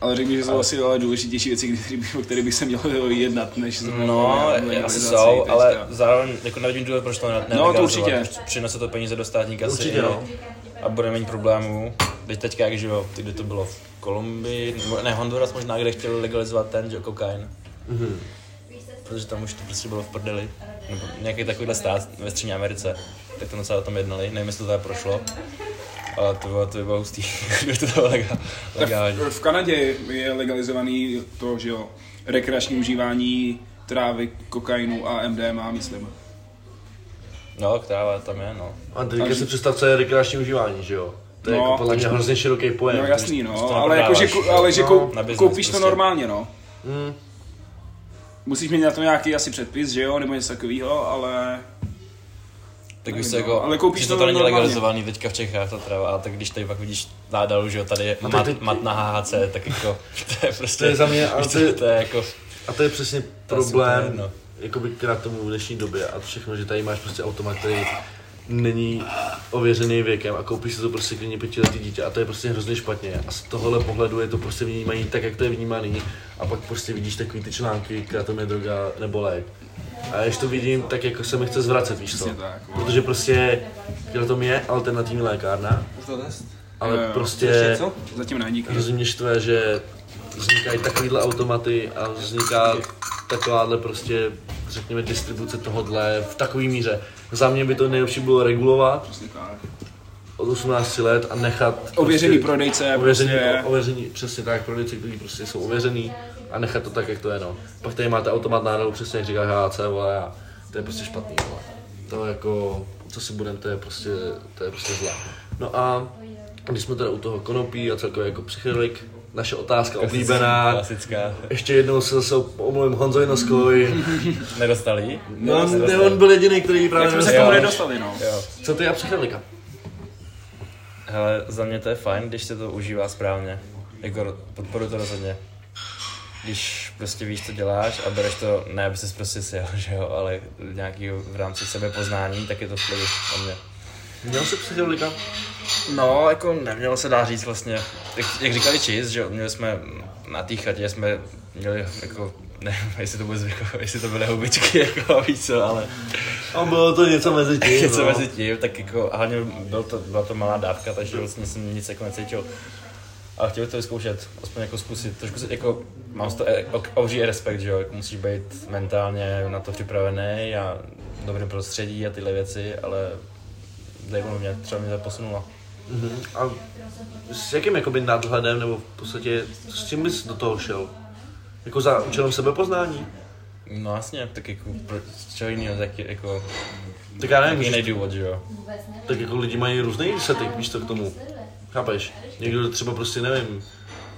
Ale řekl mi, že jsou asi ale důležitější věci, který, o které bych se měl jednat, než No, asi jsou, ale zároveň jako nevidím důvod, proč to ne- No, to určitě. Přinese to peníze do státní kasy Určitě, no. a bude méně problémů. Teď teďka, jak živo, ty, kdy to bylo v Kolumbii, nebo ne, Honduras možná, kde chtěli legalizovat ten, že kokain. Mhm. Protože tam už to prostě bylo v prdeli. Nebo nějaký takovýhle stát ve Střední Americe. Tak to docela o tom jednali, nevím, jestli to tady prošlo. Ale to bylo, to by bylo hustý, [LAUGHS] kdyby to bylo legální. V, v Kanadě je legalizovaný to, že jo, rekreační užívání trávy, kokainu a MDMA, myslím. No, která tam je, no. A teďka Takže- si představ, co je rekreační užívání, že jo? To je No, jako podle mě hrozně široký pojem. No jasný, to no, to ale jako, že, ale že no, kou, business koupíš to prostě. normálně, no. Mm. Musíš mít na to nějaký asi předpis, že jo, nebo něco takového, ale Tak víš co, no, jako, ale koupíš to to není legalizovaný teďka v Čechách, ta trava, ale tak když tady pak vidíš nádalu, že jo, tady je No mat, tak ty- mat na HHC, tak jako, [LAUGHS] to je prostě, To je za mě, [LAUGHS] ale víš to je- to je jako, A to je přesně To je problém, super, no. jakoby k tomu v dnešní době a všechno, že tady máš prostě automat, který není ověřený věkem a koupíš si to prostě klidně pětiletý dítě a to je prostě hrozně špatně a z tohohle pohledu je to prostě vnímají tak, jak to je vnímaný a pak prostě vidíš takový ty články, kratom je droga nebo lék. A když to vidím, tak jako se mi chce zvracet, víš co? No. Protože prostě kratom je alternativní lékárna, ale Jo, jo. prostě zatím ne, díky. hrozně mě štve, že vznikají takovýhle automaty a vzniká takováhle prostě, řekněme, distribuce tohodle v takové míře. Za mě by to nejlepší bylo regulovat od 18 let a nechat Ověřený prostě, prodejce, ověřený, prostě, ověřený, přesně tak, prodejci, kteří prostě jsou ověřený a nechat to tak, jak to je, no. Pak tady máte automat náhodou, přesně jak říká HAC, vole, a to je prostě špatný, vole. To jako, co si budem, to je prostě, to je prostě zlé. No a když jsme teda u toho konopí a celkově jako psychedelik, naše otázka oblíbená, klasická, ještě jednou se zase omluvím Honzoj Noskoj. [LAUGHS] nedostali? No, ne, on byl jediný, který právě jak jsme se tomu nedostali, no. Jo. Co ty a psychedelika? Hele, za mě to je fajn, když se to užívá správně. Jako podporuji to rozhodně. Když prostě víš, co děláš a bereš to, ne aby ses prostě sjel, [LAUGHS] že jo, ale nějaký v rámci sebepoznání, tak je to v klidu za mě. Měl jsi psychedelika? No, jako nemělo se dá říct vlastně, jak, jak říkali čist, že měli jsme na té chatě, jsme měli jako, [LAUGHS] nevím, jestli to, bude, jako, jestli to byly houbičky, [LAUGHS] jako víš co, ale A bylo to něco mezi tím, něco no. mezi tím, tak jako, hlavně byl to, byla to malá dávka, takže vlastně jsem nic jako necítil. A chtěl bych to vyzkoušet, aspoň jako zkusit, trošku si, jako, mám z to e- ok- obří respekt, že jo, jako musíš být mentálně na to připravený a v dobrém prostředí a tyhle věci, ale zajímalo mě, třeba mě to posunulo. Mhm. A s jakým jakoby nadhledem, nebo v podstatě, s čím bys do toho šel? Jako za účelem sebepoznání? No jasně, tak jako, z čeho jiného, tak jako, Tak já nevím, jiný důvod, že jo. tak jako lidi mají různý setek, víš to k tomu. Chápeš? Někdo třeba prostě, nevím,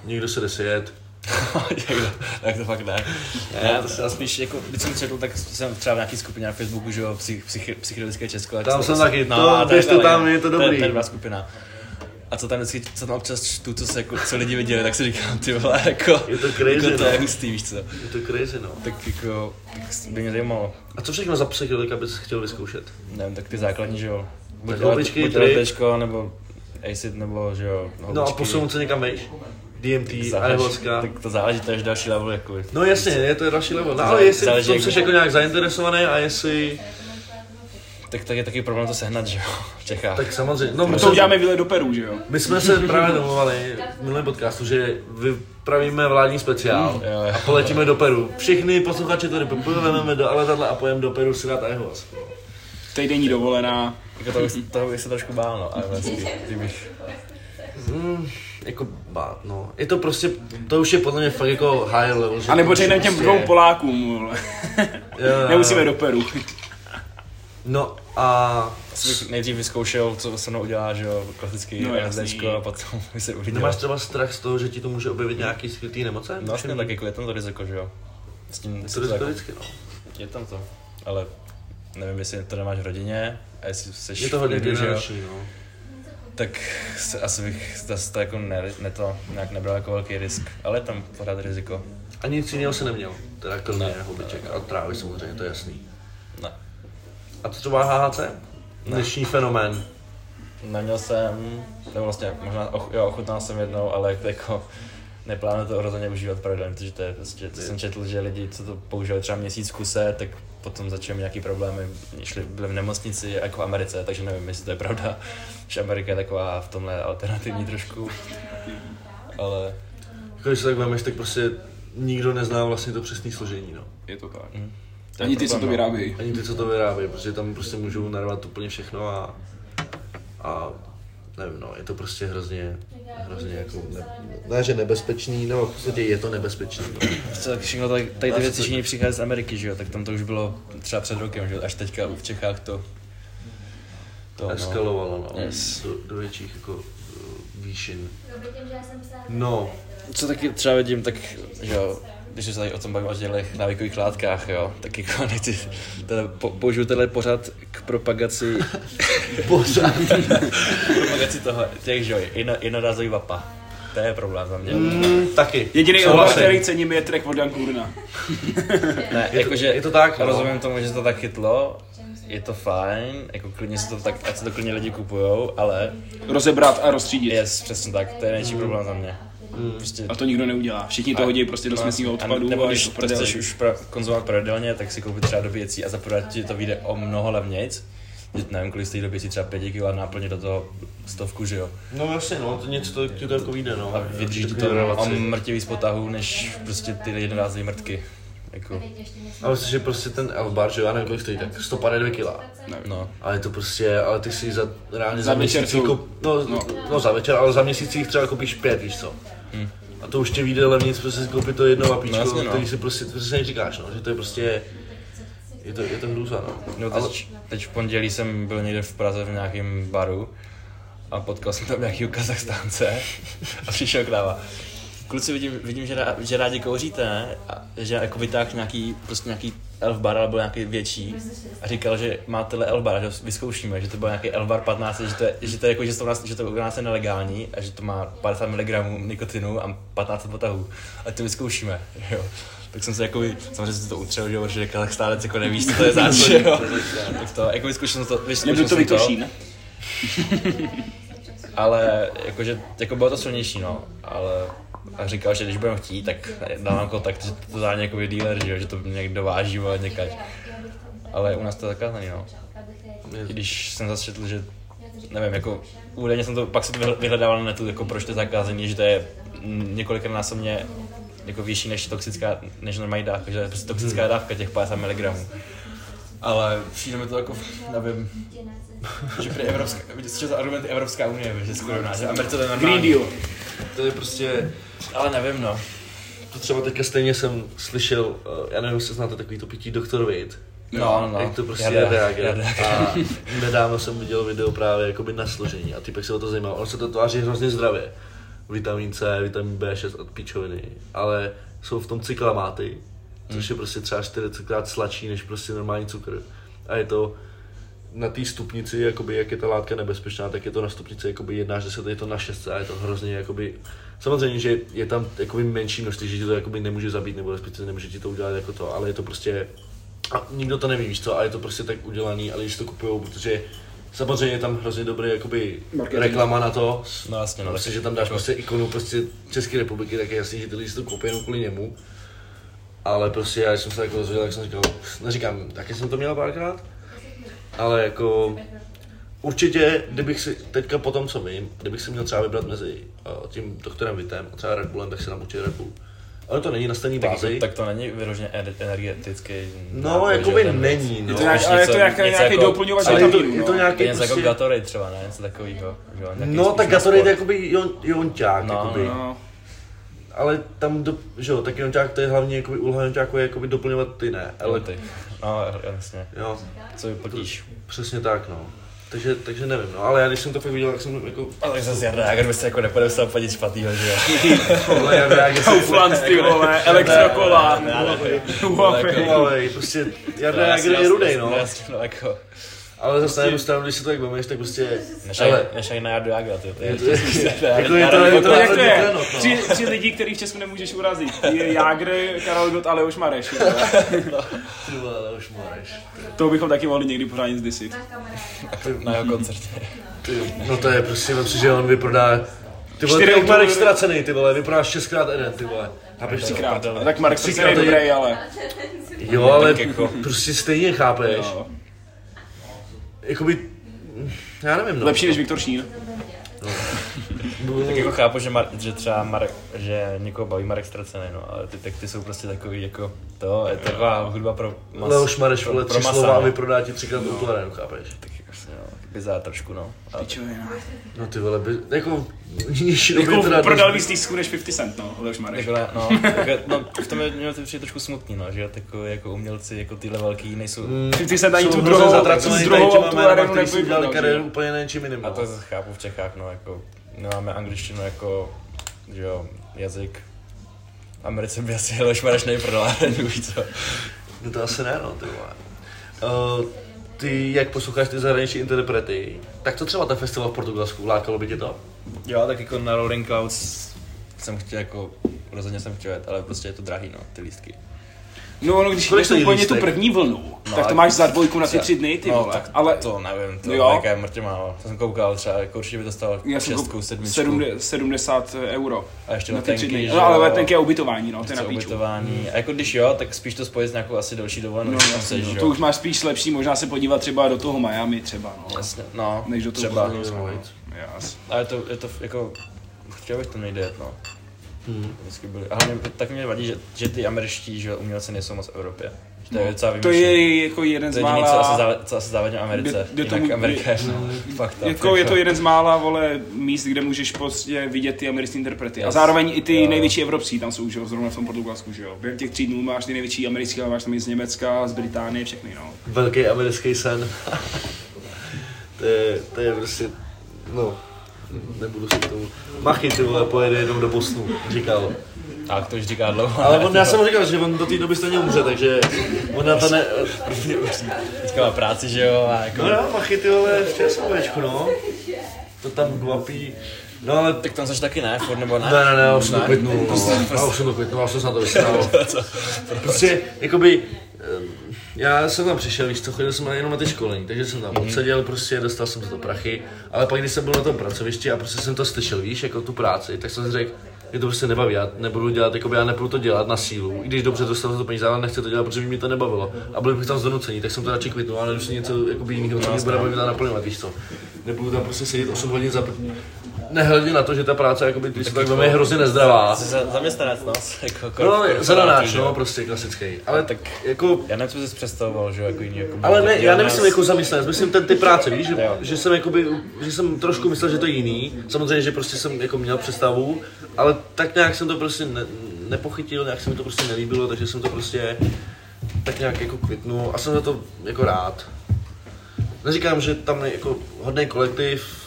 někdo se jde sjet, [LAUGHS] tak to fakt ne. Já, to já spíš jako, když jsem četl, tak jsem třeba v nějaký skupině na Facebooku, že jo, psych, psych, psychedelické Česko. Tam to- jsem taky, to- a běž to je- tam, je to dobrý. To je dobrá skupina. A co tam vždycky, co tam občas čtu, co, se, jako, co lidi viděli, tak si říkám, ty vole, jako, Je to crazy, jako to je no. hustý, víš co. Je to crazy, no. Tak jako, tak by mě zajímalo, A co všechno za psychedelika bys chtěl vyzkoušet? nevím, tak ty základní, že jo. Buď buď. LSDčko, nebo acid, nebo že jo. No a posunout se někam vejš? DMT, ayahuasca. Tak to záleží, to je další level, jako. No jasně, je to další level. No, ale jestli v záleží, jsi jako nějak zainteresovaný a jestli... Tak, tak je taky problém to sehnat, že jo, v Čechách. Tak samozřejmě. No, To musel, uděláme výlet do Peru, že jo? my jsme se právě domluvali v minulém podcastu, že vypravíme vládní speciál Jo, jo. a poletíme do Peru. Všichni posluchači tady pojedeme do letadla a pojedeme do Peru si dát ayahuasca. Týdenní dovolená. Jako to, bych, toho bych se trošku bál, no, ale vlastně, ty bych... Hmm, jako bát, no. Je to prostě, to už je podle mě fakt jako high level. že A nebo to přejdeme těm prostě- dvou Polákům, vole. Jo, jo, jo. Nemusíme do Peru. No a Asi bych nejdřív vyzkoušel, co se mnou udělá, že jo, klasický No. LSDčko a potom by se uviděl. nemáš třeba strach z toho, že ti to může objevit nějaký skrytý nemoce? No vlastně tak jako je tam to riziko, že jo. S tím To je to jako, vždycky, no. je tam to, ale nevím, jestli to nemáš v rodině a jestli jsi Je to hodně generační, no. tak se, asi bych zase to jako ne, ne, to nějak nebral jako velký risk, ale je tam pořád riziko. A nic jiného se neměl. Teda kromě Ne. houbiček a trávy samozřejmě, to je jasný. Ne. A co třeba HHC? Dnešní fenomén. Neměl jsem, nebo vlastně možná, och, jo, ochutnal jsem jednou, ale jako neplánuju to rozhodně užívat pravidelně, protože to je prostě, co jsem četl, že lidi, co to používali třeba měsíc kuse, tak potom začali mít nějaký problémy, šli, byli v nemocnici jako v Americe, takže nevím, jestli to je pravda, [LAUGHS] že Amerika je taková v tomhle alternativní trošku, ale Jako když se tak vemeš, tak prostě nikdo nezná vlastně to přesné složení, no. Je to tak. hm, to je Ani ty, co to no. vyrábějí. Ani ty, co to vyrábějí, protože tam prostě můžou narvat úplně všechno a, a nevím, no, je to prostě hrozně, hrozně jako, ne, ne, že nebezpečný, no, v podstatě je to nebezpečný, no. Tak všechno tady, tady ty věci všichni přichází z Ameriky, že jo, tak tam to už bylo třeba před rokem, že jo, až teďka v Čechách to, to Eskalovalo, no, Yes. do, do větších jako uh, výšin. No, Co taky třeba vidím, tak že jo, když se tady o tom bavím o těch návykových látkách, jo, tak jako [LAUGHS] nechci, teda, po, použiju tenhle pořád k propagaci, [LAUGHS] pořád. [LAUGHS] propagaci toho, těch, že jo, jedno, jednorázový vapa. To je problém za mě. Mm, taky. Jediný obor, který cením, je track od Dan Kurna. Ne, to- jakože, je to tak, no. rozumím tomu, že se to tak chytlo, je to fajn, jako klidně se to tak, ať se to klidně lidi kupujou, ale Rozebrat a rozstřídit. yes, přesně tak, to je největší problém za mě. Prostě A to nikdo neudělá. Všichni to A- hodí prostě do směsního a odpadu. Nebo a když je to chceš už pra- konzumovat pravidelně, tak si koupit třeba dobíjecí a za prvé ti to vyjde o mnoho levnějc. Že nevím, kolik stojí dobíjecí, třeba 5 kg a náplně do toho stovku, že jo. No jasně, no, to něco to, ti to jako vyjde, no. A vydrží ti to o mrtivý z potahu, než prostě ty jednorázové mrtky. Jako, Ale že prostě ten Elbar, že jo, já nevím, kolik stojí, tak 152 kg. no. Ale je to prostě, ale ty si za, reálně Za za, měsíc, jako, no, no. no, za večer, ale za měsíc jich třeba koupíš pět, víš co. Hm. A to už tě vyjde levnic, prostě si koupit to jedno vapíčko, No no, jasně, no. který si prostě, přesně říkáš, no, že to je prostě, je to, je to hrůza, no. No ale, teď, teď v pondělí jsem byl někde v Praze v nějakém baru a potkal jsem tam nějakého Kazachstánce a přišel k nám. Kluci, vidím, vidím že, rá, že rádi kouříte, ne? A že jako vytáhl nějaký, prostě nějaký elf bar, ale byl nějaký větší a říkal, že má tenhle elf bar, že ho vyzkoušíme, že to byl nějaký elf bar 15, že to, je, že to, je jako, že to, u nás, že to u nás je nelegální a že to má 50 mg nikotinu a 15 potahů. A to vyzkoušíme, jo. Tak jsem se jako, samozřejmě si to utřel, že jo, protože Kazachstánec jako nevíš, co to je zač, [LAUGHS] jo. Tak to, jako vyzkoušel jsem to, vyzkoušel Nebyl to jsem ale jakože, jako bylo to silnější, no, ale a říkal, že když budeme chtít, tak dá nám kontakt, že to dá nějaký dealer, že, jo, že to někdo váží, ale někať. Ale u nás to je zakázaný, no. Když jsem zase četl, že nevím, jako údajně jsem to, pak si to vyhl- vyhledával na netu, jako proč to je zakázaný, že to je mm, několikrát násobně jako vyšší než toxická, než normální dávka, že to je prostě toxická dávka těch 50 mg. Ale přijde mi to jako, nevím, že prý Evropská, že to argument Evropská unie, že skoro nás, že Americe to je normální. Green Deal. to je prostě, Ale nevím, no. to třeba teďka stejně jsem slyšel, eh, já nevím, jestli znáte takový to pití Dr. Wade. No, no. Jak to prostě Jade, je reaguje. jade. A nedávno jsem viděl video právě jakoby na složení a typek se o to zajímal. On se to tváří hrozně zdravě. vitamin C, vitamin B6 a píčoviny, ale jsou v tom cyklamáty, což je prostě třeba 40 krát sladší než prostě normální cukr. A je to na té stupnici, jakoby, jak je ta látka nebezpečná, tak je to na stupnici jakoby 1 až 10, je to na 6 a je to hrozně jakoby, samozřejmě, že je tam jakoby menší množství, že ti to jakoby nemůže zabít, nebo respektive nemůže ti to udělat jako to, ale je to prostě, a nikdo to neví, víš co, a je to prostě tak udělaný, ale když to kupujou, protože samozřejmě je tam hrozně dobrý jakoby Marketing. reklama na to, No jasně, no. prostě, tak- že tam dáš prostě ikonu prostě České republiky, tak je jasný, že ty lidi si to koupí jenom kvůli němu. Ale prostě já jsem se tak rozvěděl, tak jsem říkal, neříkám, taky jsem to měl párkrát, ale jako určitě, kdybych si teďka po tom, co vím, kdybych si měl třeba vybrat mezi uh, tím doktorem Vitem a třeba Red Bullem, tak si dám určitě Red Bull. Ale to není na stejný Tak, bázi. jako, tak to není vyloženě ener- energetický. No, že ten- není, no. Je to nějak, Spíš ale je to nějaký, nějaký jako- doplňovač ale je to, je to no. nějaký něco jako prostě, Gatorade třeba, ne? Něco takového. že jo, nějaký no tak Gatorade je jakoby jon, jonťák, No, jakoby. No. Ale tam, do, že jo, tak jonťák to je hlavně, jakoby, úloha jonťáku je jakoby doplňovat ty ne, ale Ale ty. No, jasně. jo, Co vypotíš? přesně tak, no. Takže, takže nevím, no, ale já když jsem to fakt viděl, tak jsem jako, Ale zase Jarda Jager by se jako nepodepsal po nic špatného, že jo? ale já reaguji Kaufland, ty vole, elektrokola. Huawei. Prostě Jarda No, Jager je rudej, no. Jasně, no jako... Ale zase na jednu stranu, když si to tak vemeš, tak prostě, než na Jardu Jagra, ty. To je jako je to, je to, To je jak to, to je? no. Tři, tři lidi, který v Česku nemůžeš urazit. Je Jágr, Karel Gott a Leoš Mareš. [LAUGHS] Máš. To bychom taky mohli někdy pořádně zdisit. na jeho koncertě. No to je prostě, si, že on vyprodá, ty vole, Čtyři ty autory. extra ceny, ty vole, vyprodáš šestkrát jeden, ty vole. Chápeš to? Třikrát. Tak Marek se Třikrát je to dobrý, ale... Jo, ale prostě stejně chápeš. Jakoby, já nevím, no. Lepší než Viktor Šín. [LAUGHS] Tak jako chápu, že, Mar- že třeba Marek, že někoho baví Marek ztracený, no, ale ty texty jsou prostě takový jako, to je taková hudba pro mas, Leoš Mareš, pro, vole, pro tři slova a no. vyprodá ti třikrát no. chápeš? Tak no, bizár trošku, no. Ale, Pičovina. No ty vole, by, jako, nižší Jako teda... prodal víc tisku než 50 Cent, no, Leoš Mareš. jako, ne, no, jako, no, v tom je mě to přijde trošku smutný, no, že takový jako umělci, jako tyhle velký nejsou, Mm, 50 Cent ani jsou tu druhou, tu zatracený druhou tady těma tu jménama, arenu který si udělali nevyprodal, kariéru úplně něčím jiným. a no. to chápu v Čechách, no, jako, nemáme angličtinu jako, že jo, jazyk, Americe by asi Leoš Mareš nejprodal, [LAUGHS] víš co. No to asi ne, no, ty vole. Uh, ty, jak posloucháš ty zahraniční interprety, tak co třeba ten festival v Portugalsku, lákalo by tě to? Jo, tak jako na Rolling Clouds jsem chtěl jako, rozhodně jsem chtěl jet, ale prostě je to drahý, no, ty lístky. No, ono, když jdeš úplně tu první vlnu, No, tak to máš za dvojku na ty tři dny, ty no, vole. tak Ale to nevím, to Jo. je mrtě málo. To jsem koukal třeba, jako určitě by to stalo já jsem šestku, sedmičku. 70 70 euro. a ještě na ty tři dny. No, ale letenky a ubytování, no, to je na píču. ubytování. A jako když jo, tak spíš to spojit s nějakou asi delší dovolenou, No, jasně, no, to už máš spíš lepší, možná se podívat třeba do toho Miami třeba, no. Jasně, no, Než do toho třeba. No. Ale je to, je to jako, chtěl bych to nejde no. Hmm. Vždycky byli. A hlavně tak mě vadí, že, že ty američtí že umělci nejsou moc v Evropě. Že to je docela No, To je jako jeden To z je jediný, co asi, mála... zále, co asi závodně v Americe. Kde- kde to Jinak Amerika je [LAUGHS] fakt tam. Jako je to jeden z mála, vole, míst, kde můžeš prostě vidět ty americké interprety. A Yes. zároveň i ty Jo. největší evropský tam jsou, že jo, zrovna v tom Portugalsku, že jo. Během těch tří dnů máš ty největší americké, ale máš tam i z Německa, z Británie, všechny, no. Velký americký sen. [LAUGHS] to, je, to je prostě, no, nebudu si to... Machy, ty vole, pojede jenom do Bosnu, říkal. A to už říká dlouho. Ale on, [LAUGHS] já jsem mu říkal, že on do té doby stejně umře, takže on na to ne... Teďka má práci, že jo, a jako... No jo, Machy, ty vole, v ČSOVčku, no. To tam kvapí. No ale Tak tam jsi taky ne, furt nebo ne? Ne, ne, ne, já už jsem to kvitnul, [LAUGHS] no. Já už jsem to kvitnul, já jsem se na to vysral. [LAUGHS] Prostě, jakoby, já jsem tam přišel, víš co, chodil jsem jenom na ty školení, takže jsem tam odseděl, prostě dostal jsem za to prachy, ale pak když jsem byl na tom pracovišti a prostě jsem to slyšel, víš, jako tu práci, tak jsem si řekl, mě to prostě nebaví, já nebudu dělat, jakoby já nebudu to dělat na sílu, i když dobře dostal to peníze, ale nechci to dělat, protože by mi to nebavilo. A byl bych tam z donucení, tak jsem to radši kvitnul, ale už si něco jakoby jiného, co mě bude bavit a naplňovat, víš co. Nebudu tam prostě sedět 8 hodin za Nehledě na to, že ta práce, jakoby, když se tak veme, je hrozně nezdravá. Jsi za, zaměstnanec, [LAUGHS] no, jako kor, No, korporátu, zadanáč, no, prostě klasický. Ale tak jako... Já nevím, co jsi představoval, že jo, jako jiný, jako Ale ne, já nemyslím nás- jako zaměstnanec, myslím ten ty práce, víš, že, že jsem jakoby, že jsem trošku myslel, že to je jiný. Samozřejmě, že prostě jsem jako měl představu, ale tak nějak jsem to prostě ne, nepochytil, nějak se mi to prostě nelíbilo, takže jsem to prostě tak nějak jako kvitnul a jsem za to jako rád. Neříkám, že tam je jako hodný kolektiv,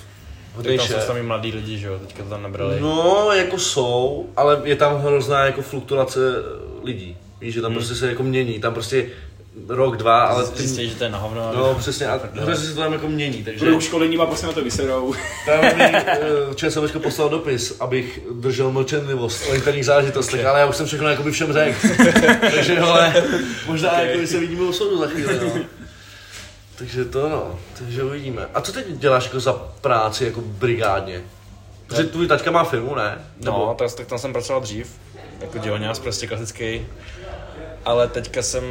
Tak tam jsou sami mladí lidi, že jo, teďka to tam nabrali. No, jako jsou, ale je tam hrozná jako fluktuace lidí. Víš, že tam Hmm. prostě se jako mění, tam prostě rok, dva, ale ty... Zjistí, že to je na hovno. No, přesně, a [LAUGHS] hrozně se to tam jako mění, takže... Pro školení má prostě na to vyserou. [LAUGHS] Právě mi eh, ČSOVčko poslal dopis, abych držel mlčenlivost o interních záležitostech, okay. ale já už jsem všechno jakoby všem řekl. [LAUGHS] takže ale možná okay. jako se vidíme u soudu za chvíli, no. Takže to no, takže uvidíme. A co teď děláš jako za práci jako brigádně? Protože tvůj taťka má firmu, ne? No, tak, tak tam jsem pracoval dřív, jako dělňář, prostě klasický. Ale teďka jsem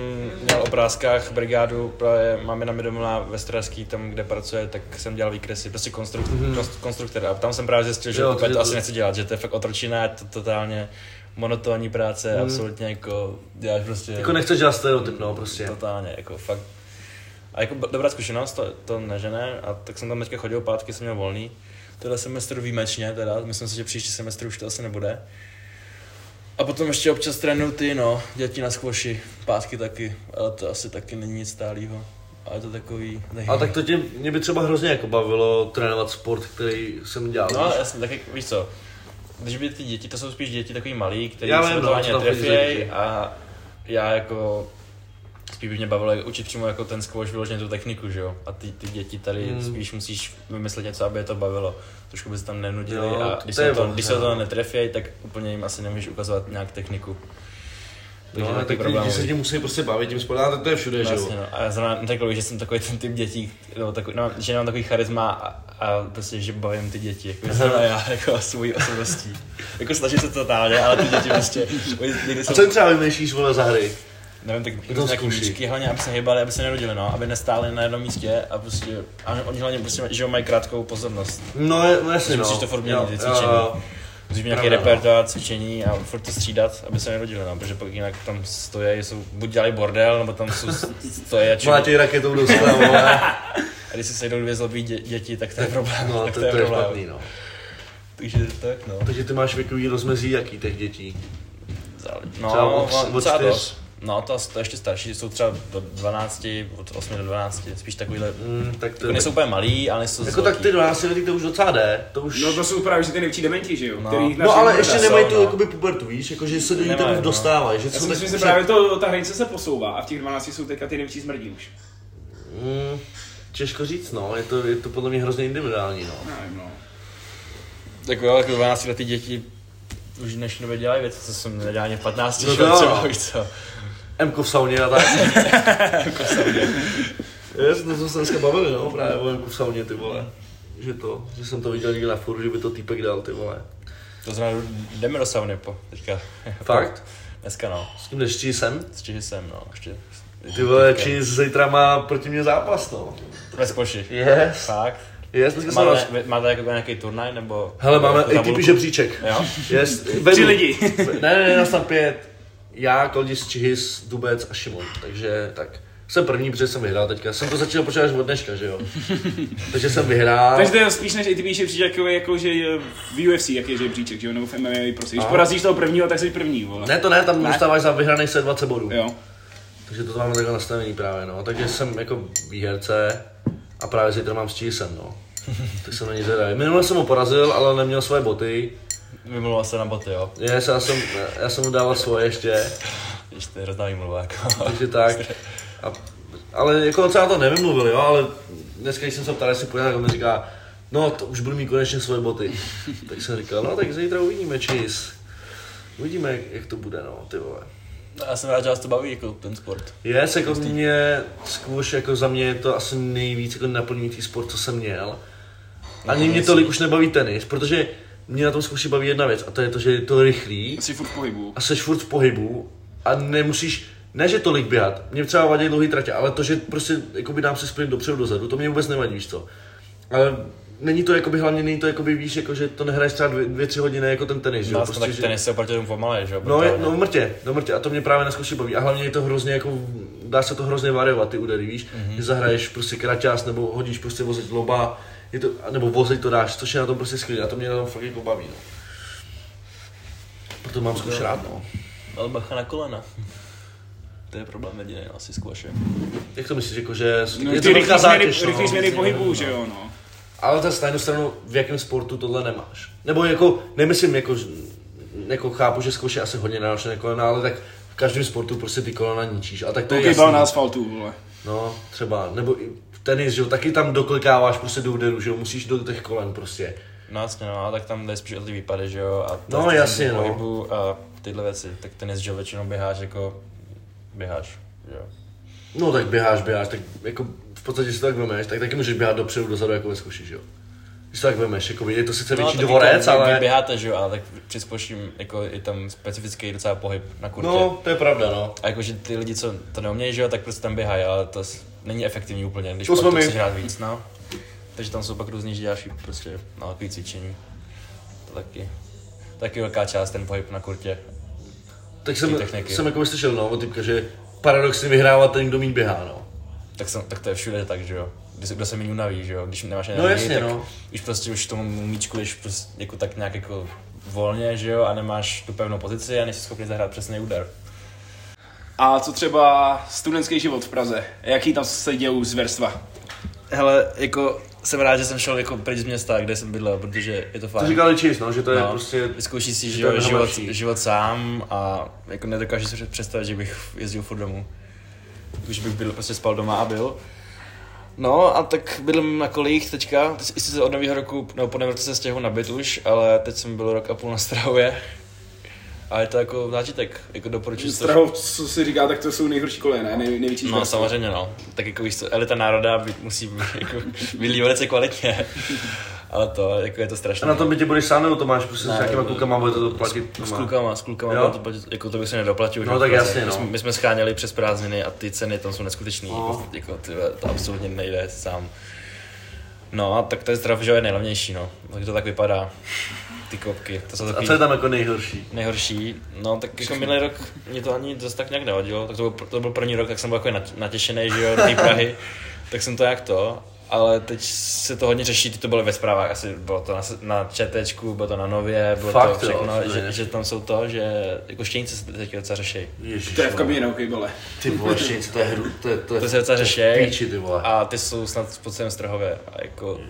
měl o práskách brigádu, právě máme na domů ve Straský, tam kde pracuje, tak jsem dělal výkresy, prostě konstruk, mm-hmm. konstruktor. A tam jsem právě zjistil, že Jo, to, to to- asi nechci dělat, že to je fakt otročina, je to totálně monotónní práce, mm. absolutně jako děláš prostě... Jako nechceš dělat stereotyp, no prostě. Totálně, jako fakt. A jako dobrá zkušenost, to, to nežene, a tak jsem tam teďka chodil, pátky jsem měl volný. Tenhle semestr výjimečně teda, myslím si, že příští semestr už to asi nebude. A potom ještě občas trénuju ty, no, děti na skvoši, pátky taky, ale to asi taky není nic stálého. A je to takový... A tak to tě, mě by třeba hrozně jako bavilo trénovat sport, který jsem dělal. No, víš? jasně, tak jak, víš co, když by ty děti, to jsou spíš děti takový malý, který Já se no, co ani netrefěj a já jako spíš by mě bavilo učit přímo jako ten squash vyloženě tu techniku, že jo? A ty, ty děti tady Hmm. mm. spíš musíš vymyslet něco, aby je to bavilo. Trošku by se tam nenudili Jo, a když se, to, když se to netrefěj, tak úplně jim asi nemůžeš ukazovat nějak techniku. No, ale taky tak lidi se tě musí prostě bavit tím sportem, to je všude, že jo? Vlastně, no. A já zrovna řekl že jsem takový ten typ dětí, no, takový, no, že nemám takový charisma a, a prostě, že bavím ty děti, jako [LAUGHS] zrovna já, jako svojí osobností. Jako snažím se totálně, ale ty děti prostě, [LAUGHS] někdy A co jim třeba vymýšlíš, vole, za hry? Nevím, tak to jako nějaký míčky, hlavně, aby se hýbali, aby se nenudili, no, aby nestáli na jednom místě a prostě, a oni hlavně prostě, že mají krátkou pozornost. No, je- no jasně, no. musíš to furt měnit, ty cvičení. Musíš mít nějaký no. repertoár cvičení a furt to střídat, aby se nenudili, no, protože pak jinak tam stojí, jsou, buď dělají bordel, nebo tam jsou stojí a [LAUGHS] čují. Mlátěj raketou do vole. [LAUGHS] A když se sejdou dvě zlobí dě- děti, tak to je problém. No, tak to, to je problém. špatný, no. Takže tak no. Takže ty máš věkový rozmezí jaký těch dětí? Záleží. Třeba No, od- no, od čtyř? No, to, to ještě starší, jsou třeba do 12, od 8 do 12, spíš takovýhle, Mm, tak to jako nejsou úplně malý, ale nejsou Jako tak ty 12 letý to už docela jde, to už... No to jsou právě že ty největší dementi, že jo? No. Který No ale ještě jsou, nemají tu no. jakoby pubertu, víš, jako že se do ní teprve no. dostávají, že Já si jsou myslím, že právě to, ta hranice se posouvá a v těch 12 jsou teďka ty největší smrdí už. Mm, těžko říct, no, je to, je to podle mě hrozně individuální, no. Nevím, no. Tak jo, jako 12 letý děti už v dnešní době dělají věci, co jsem nedělal ani v 15, No že to jo, jo. třeba, co. Mko v sauně a tak. [LAUGHS] Mko v sauně. Yes, to jsme se dneska bavili, no, právě o Mku v sauně, ty vole. Že to, že jsem to viděl někde na furu, že by to týpek dal, ty vole. To znamená, jdeme do sauny po, teďka. Fakt? [LAUGHS] Dneska no, S kým jdeš, či jsem? s jsem, no, ještě. Ty vole, či zítra má proti mě zápas, no. Ve skoši. Yes. Fakt. Yes, dneska Máte, vás... máte jako nějaký turnaj, nebo? Hele, máme jako ATP tabulku? žebříček. Jo? Yes. [LAUGHS] Tři lidi. Ne, ne, ne, nás tam pět. Já, Koldis, Čihis, Dubec a Šimon. Takže tak. Jsem první, protože jsem vyhrál teďka. Jsem to začal počítat až od dneška, že jo. [LAUGHS] Takže jsem vyhrál. Takže to je spíš než ATP žebříček, jako, jako že v UFC, jak je žebříček, že jo, nebo v MMA prostě. Když porazíš toho prvního, tak jsi první, vole. Ne, to ne, tam dostáváš za vyhraných set 20 bodů. Jo. Takže to máme takhle nastavený právě, no. Takže jsem jako výherce a právě zítra mám s Chihisem, no. [LAUGHS] Tak jsem na ní zvědavý. Minule jsem ho porazil, ale neměl svoje boty. Vymluval se na boty, jo. Yes, já jsem, já jsem mu dával svoje ještě. Když to je hrozná výmluva, jako. Takže tak. A, ale jako docela to nevymluvil, jo, ale dneska, když jsem se ptal, jestli půjde, tak on mi říká, no to už budu mít konečně svoje boty. tak jsem říkal, no tak zítra uvidíme, čis. Uvidíme, jak, jak to bude, no, ty vole. No, Já jsem rád, že vás to baví, jako ten sport. Yes, jako mě, squash, jako za mě je to asi nejvíc jako naplňující sport, co jsem měl. Ani mě tolik už nebaví tenis, protože mě na tom squashi baví jedna věc, a to je to, že je to rychlý Jsi furt v pohybu. a seš furt v pohybu a nemusíš, ne že tolik běhat, mě třeba vadí dlouhý tratě, ale to, že prostě jakoby dám si sprint dopředu dozadu, to mě vůbec nevadí, víš co. Ale není to jakoby hlavně, není to jakoby, víš, jako, že to nehraješ třeba dvě, dvě tři hodiny jako ten tenis, že jo. To tak že- tenis se oproti tomu pomalej, že jo? No, je, no mrtě, no mrtě. A to mě právě na zkuši baví. A hlavně je to hrozně jako, dá se to hrozně variovat, ty údery, víš. Mhm. Mm-hmm. Že zahraješ prostě kraťás, nebo hodíš prostě vozit loba, je to, nebo vozit to dáš, což je na tom prostě skvělé. A to mě na tom fakt jako baví, no. Proto mám zkuš rád, no. Ale bacha na kolena. [LAUGHS] To je problém jediný, no, asi squashe. Jak to myslíš, jako, že No, je ty to rychlý změny, zátěž, rychlý no. změny pohybu, že jo, no. Ale zase na jednu stranu, v jakém sportu tohle nemáš. Nebo jako, nemyslím, jako, že- jako chápu, že zkouš je asi hodně náročné kolena, ale tak v každém sportu prostě ty kolena ničíš. A tak to je jasný. na asfaltu, vole. No, třeba, nebo i tenis, že jo, taky tam doklikáváš prostě do úderu, že jo, musíš do těch kolen prostě. No jasně, no, tak tam jde spíš o ty výpady, že jo, a No, jasně, no. pohybu a tyhle věci, tak tenis, že jo, většinou běháš jako, běháš, že jo. No tak běháš, běháš, tak jako v podstatě si to tak vemeš, tak taky můžeš běhat dopředu, dozadu jako ve zkuši, že jo. Když to tak vemeš, jako je to sice větší tak dvorec, jako, ale... Běháte, že jo, ale tak při squashím, jako je tam specifický docela pohyb na kurtě. No, to je pravda, no. A jakože ty lidi, co to neumějí, že jo, tak prostě tam běhají, ale to není efektivní úplně, když To pak chceš hrát víc, no. Takže tam jsou pak různý další prostě no, takový cvičení. To taky, taky velká část, ten pohyb na kurtě. Tak jsem, techniky. jsem jako slyšel, no, od typka, že paradoxně vyhrává ten, kdo míň běhá, no. Tak, jsem, tak to je všude tak, že jo. Když se, kdo se méně unaví, že jo. Když nemáš No energii, jasně, tak no. už prostě už tomu míčku jdeš prostě jako tak nějak jako volně, že jo, a nemáš tu pevnou pozici a nejsi schopný zahrát přesný úder. A co třeba studentský život v Praze? Jaký tam se dějou zverstva? Hele, jako jsem rád, že jsem šel jako pryč z města, kde jsem bydlel, protože je to fajn. To říkal Čís, no, že to je No, prostě... Vyzkouší si život, lepší. život sám a jako nedokážu si představit, že bych jezdil furt domů. Už bych byl, prostě spal doma a byl. No a tak bydlím na kolích teďka, teď se od nového roku, nebo po novém roce se stěhu na byt už, ale teď jsem byl rok a půl na Strahově. A je to jako zážitek, jako doporučuji. Strahov, co si říká, tak to jsou nejhorší koleje, ne? Nej, největší No samozřejmě no, tak jako víš co, elita národa by, musí jako, být velice kvalitně. Ale to, jako je to strašné. A na tom bytě budeš sám, nebo to máš prostě Ne, s nějakýma klukama, bude to platit? S doma? klukama, s klukama, Jo? to, platit- jako to bych se nedoplatil. No tak Protože jasně, my, no. jsme, my jsme scháněli přes prázdniny a ty ceny tam jsou neskutečný, No. jako, jako to absolutně nejde sám. No a tak to je zdrav, že jo, je nejlevnější, no. Tak to tak vypadá. Ty kopky, to jsou A co je tam jako nejhorší? nejhorší. No tak jako minulý rok mě to ani dost tak nějak nevadilo, tak to byl, to byl první rok, tak jsem byl jako nat- natěšený, že jo, do té Prahy, [LAUGHS] tak jsem to jak to. Ale teď se to hodně řeší, ty to bylo ve zprávách, asi bylo to na, na ČTčku, bylo to na Nově, bylo Fakt, to jo, všechno, je- že, že, tam jsou to, že jako štěnice se teď docela řeší. Ježiš, To je v kabině na hokejbale. Ty vole, štěnice, to je hru, to je, to je, To se docela to je řeší píči, ty vole. a ty jsou snad po celém Strahově. A jako.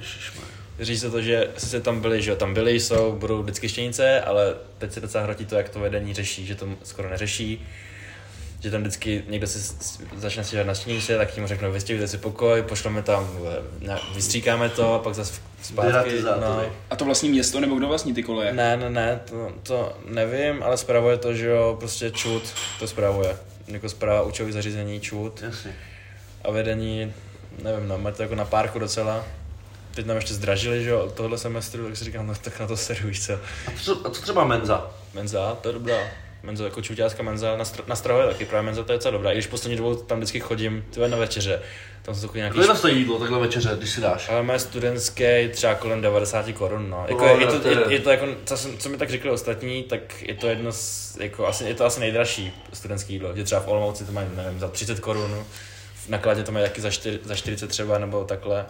Říct se to, že sice tam byli, že jo, tam byli, jsou, budou vždycky štěnice, ale teď se docela hrotí to, jak to vedení řeší, že to skoro neřeší. Že tam vždycky někdo si začne stěžovat na štěnice, tak tím řeknou, vystěhujte si pokoj, pošleme tam, eh, vystříkáme to, a pak zase zpátky. Deratizátory. A to vlastní město, nebo kdo vlastní ty koleje? Ne, ne, ne, to, to nevím, ale zpravuje to, že jo, prostě čut to zpravuje. Jako zpráva učových zařízení čut Jasně. a vedení, nevím, no, mají to jako na párku docela. Teď nám ještě zdražili, že jo, tohle semestru, tak si říkám, no tak na to seru, víš co. A co, a co třeba menza? Menza, to je dobrá. Menza, jako čuťářská menza, na, str- na Strahově taky právě menza, to je docela dobrá. I když poslední dobou tam vždycky chodím, ty na večeře, tam jsou nějaký... Kolik stojí jídlo takhle večeře, když si dáš? Ale mé studentské třeba kolem 90 korun, no. Jako No, je, je, to, to je- je, je, to jako, co, jsem, co mi tak řekli ostatní, tak je to jedno z, jako asi, je to asi nejdražší studentské jídlo, že třeba v Olomouci to mají, nevím, za 30 korun, v nakladě to mají taky za, 4, za 40 třeba, nebo takhle,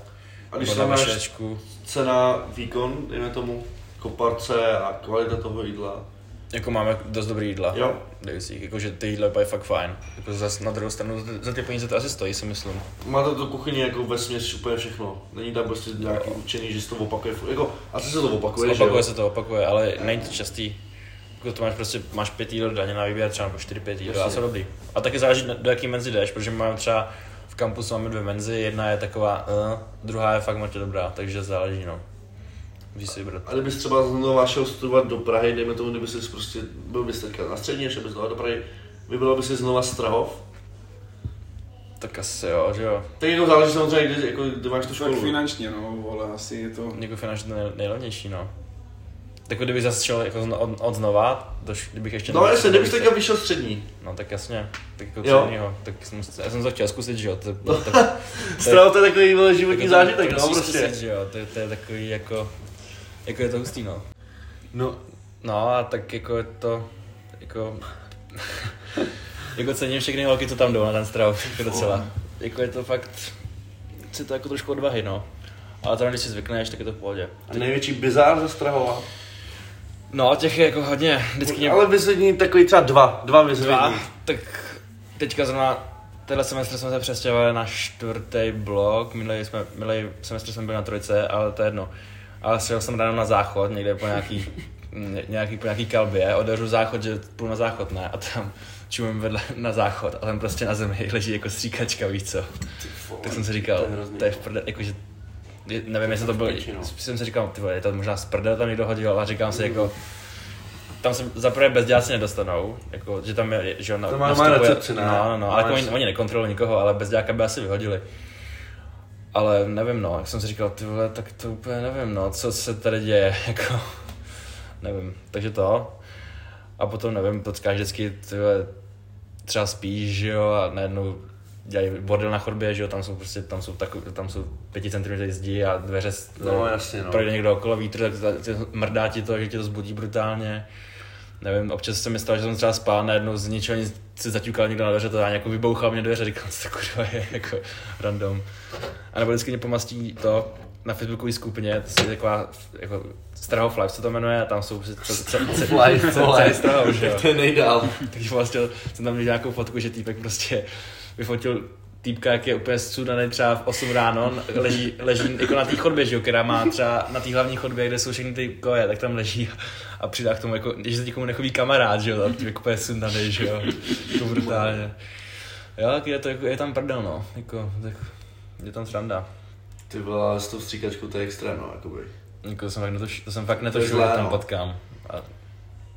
A když srovnáš vešečku. cena, výkon, dejme tomu, koparce a kvalita toho jídla. Jako máme dost dobrý jídla. Jo. Dejusích, jakože ty jídla je fakt fajn. Jako zase na druhou stranu, za ty peníze to asi stojí, si myslím. Máte to kuchyni jako ve směs úplně všechno. Není tam prostě nějaký učený, že se to opakuje. Jako, asi se to opakuje, že opakuje jo? se to, opakuje, ale není to častý. Jako to máš prostě, máš pět jídel denně na výběr, třeba nebo čtyři, pět jídel a jsou dobrý. A taky záleží, do jaký menzy jdeš, protože máme třeba v kampusu máme dvě menzy, jedna je taková, uh, druhá je fakt moc dobrá, takže záleží, no. Víš si vybrat. A kdybys třeba znovu šel studovat do Prahy, dejme tomu, kdyby jsi prostě byl bys teďka na střední, šel bys znova do Prahy, vybral by si znova Strahov. Tak asi jo, že jo. Tak jako záleží samozřejmě, kde, jako, kde máš tu Tak školu. finančně, no, ale asi je to... Jako finančně nej, nejlevnější, no. Tak kdybych zase šel jako od, od znova, do, š- kdybych ještě... No jasně, kdybys teďka vyšel střední. No tak jasně, tak jako Jo. jinýho, tak jsem, já jsem to chtěl zkusit, že jo, to, to, to, [LAUGHS] Strahov to je takový vole, životní to- zážitek, to no prostě. Zkusit, že jo, to, to, je takový jako, jako je to hustý, no. No, No a tak jako je to, jako, jako cením všechny holky, co tam jdou na ten strav, jako docela. Jako je to fakt, si to jako trošku odvahy, no. Ale tam, když si zvykneš, tak je to v pohodě. a největší bizár ze Strahova. No, těch je jako hodně, vždycky mě... Ale vyzvední takový třeba dva, dva vyzvední. Dva, tak teďka zrovna tenhle semestr jsme se přestěhovali na čtvrtý blok, minulý, jsme, minulý semestr jsme byli na trojce, ale to je jedno. Ale šel jsem ráno na záchod, někde po nějaký, ně- [LAUGHS] nějaký, po nějaký kalbě, otevřu záchod, že půjdu na záchod, ne, a tam čumím vedle na záchod a tam prostě na zemi leží jako stříkačka, víš co. Tak jsem si říkal, To je to je v prde, jakože, nevím, jestli to no. jsem si říkal, ty vole, je to možná z prdele tam někdo hodil, a říkám si jako, tam se zaprvé bezděláci nedostanou, jako, že tam je, že on To má- má recepci, ne? No, no, no, ale jako oni, oni nekontrolují nikoho, ale bezděláka by asi vyhodili. Ale nevím, no, jak jsem si říkal, ty vole, tak to úplně nevím, no, co se tady děje, [LAUGHS] jako, nevím, takže to. A potom, nevím, potkáš vždycky, ty vole, třeba spíš, že jo, a najednou dělají bordel na chodbě, že jo, tam jsou prostě, tam jsou, takový, tam jsou pěti centimetrů zdi a dveře, No, jasně, no. projde někdo okolo vítr, tak tě- mrdá ti to, že tě to zbudí brutálně. Nevím, občas se mi stalo, že jsem třeba spál, najednou z ničeho nic si zaťukal někdo na dveře, to já jako vybouchal mě dveře, říkal, co to kurva je, jako random. A nebo vždycky mě pomastí to na facebookové skupině, to je taková jako Strahov Live, co to jmenuje, a tam jsou prostě celý. Strahov, že jo. To je nejdál. Takže vlastně jsem tam viděl nějakou fotku, že týpek prostě vyfotil týpka, jak je úplně zcudaný třeba v 8 ráno, leží, leží jako na té chodbě, že jo, která má třeba na té hlavní chodbě, kde jsou všechny ty koje, tak tam leží a přidá k tomu, jako, že se někomu nechodí kamarád, že jo, tam týpek úplně sundaný, že jo, jako brutálně. Jo, tak je, to, jako, je tam prdel, no, jako, tak je tam sranda. Ty byla s tou stříkačkou, to je extrém, no, jakoby. Jako, to jsem fakt netušil, to jsem fakt To že zlé, tam no. potkám. A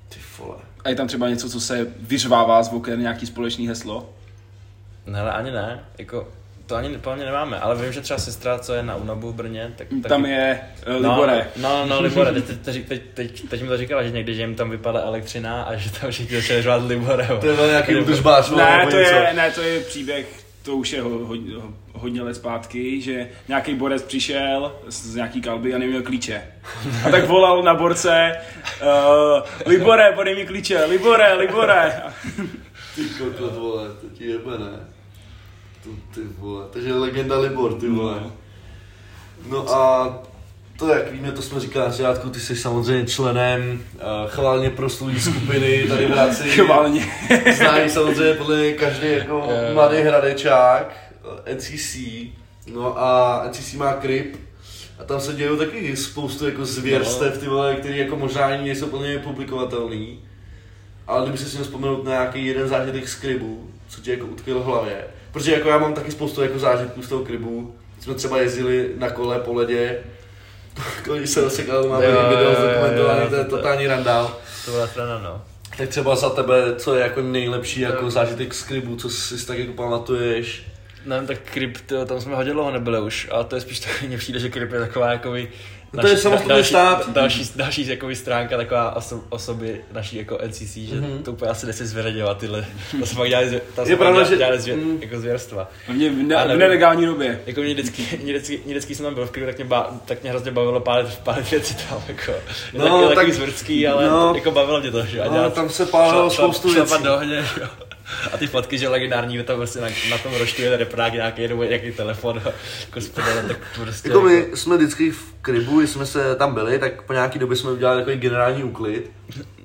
Ty vole. A je tam třeba něco, co se vyřvává z oken, nějaký společný heslo? Ne, ale ani ne, jako, to ani plně nemáme, ale vím, že třeba sestra, co je na UNABu v Brně, tak, tak Tam je uh, Libore. No, no, no Libore, teď, teď, teď, teď, teď, mi to říkala, že někdy, že jim tam vypadla elektřina a že tam všichni začali řvát Libore. To je nějaký údržbář, vole, Ne, to je, ne, to je příběh, to už je ho, ho, ho, hodně let zpátky, že nějaký borec přišel z, nějaký kalby a neměl klíče. A tak volal na borce, uh, Libore, podej mi klíče, Libore, Libore. Ty kokot, vole, to ti jebe, ne? To, ty vole, takže legenda Libor, ty vole. No a to, jak víme, to jsme říkali na začátku, ty jsi samozřejmě členem uh, chválně proslulý skupiny tady v Hradci. [LAUGHS] chválně. Znají samozřejmě podle každý jako [LAUGHS] mladý hradečák, eh, NCC. No a NCC má krip. A tam se dějou taky spoustu jako zvěrstev, ty vole, který jako možná ani nejsou plně publikovatelný. Ale kdyby si měl vzpomenout na nějaký jeden zážitek z kribu, co ti jako utkvěl v hlavě. Protože jako já mám taky spoustu jako zážitků z toho kribu. Jsme třeba jezdili na kole po ledě, [LAUGHS] když se rozsekal, máme Jo, video jo, zdokumentovaný, jo, to je to- totální randál. To byla strana, no. Tak třeba za tebe, co je jako nejlepší jako zážitek z kribu, co si tak jako pamatuješ? Nevím, tak Kryp, tyjo, tam jsme hodně dlouho nebyli už, ale to je spíš [LAUGHS] takový, mně přijde, že Kryp je taková jakoby... No to je samostatný další, stát. Další, další jakoby stránka taková oso, osoby naší jako NCC, že Mhm. to úplně asi nechci zveřejňovat tyhle, to jsme fakt dělali, tam Je pravda, dělali, že- dělali zvě, mm. jako zvěrstva. Hlavně v, ne, v nelegální době. Jako mě vždycky, [LAUGHS] mě vždycky, mě vždycky jsem tam byl v Krypu, tak mě, ba, tak mě hrozně bavilo pálit, pálit věci tam, jako. No, no, tak, tak- zvrdský, ale no. no, jako bavilo mě to, že? A No, dělat- tam se pálilo šla- spoustu šlapat věcí. do ohně, že jo. A ty fotky, že legendární, tam prostě na, na tom roštu je reprák nějaký, nebo nějaký telefon, jako z prdele, tak prostě... Jako my jsme vždycky v kribu, když jsme se tam byli, tak po nějaký době jsme udělali takový generální úklid.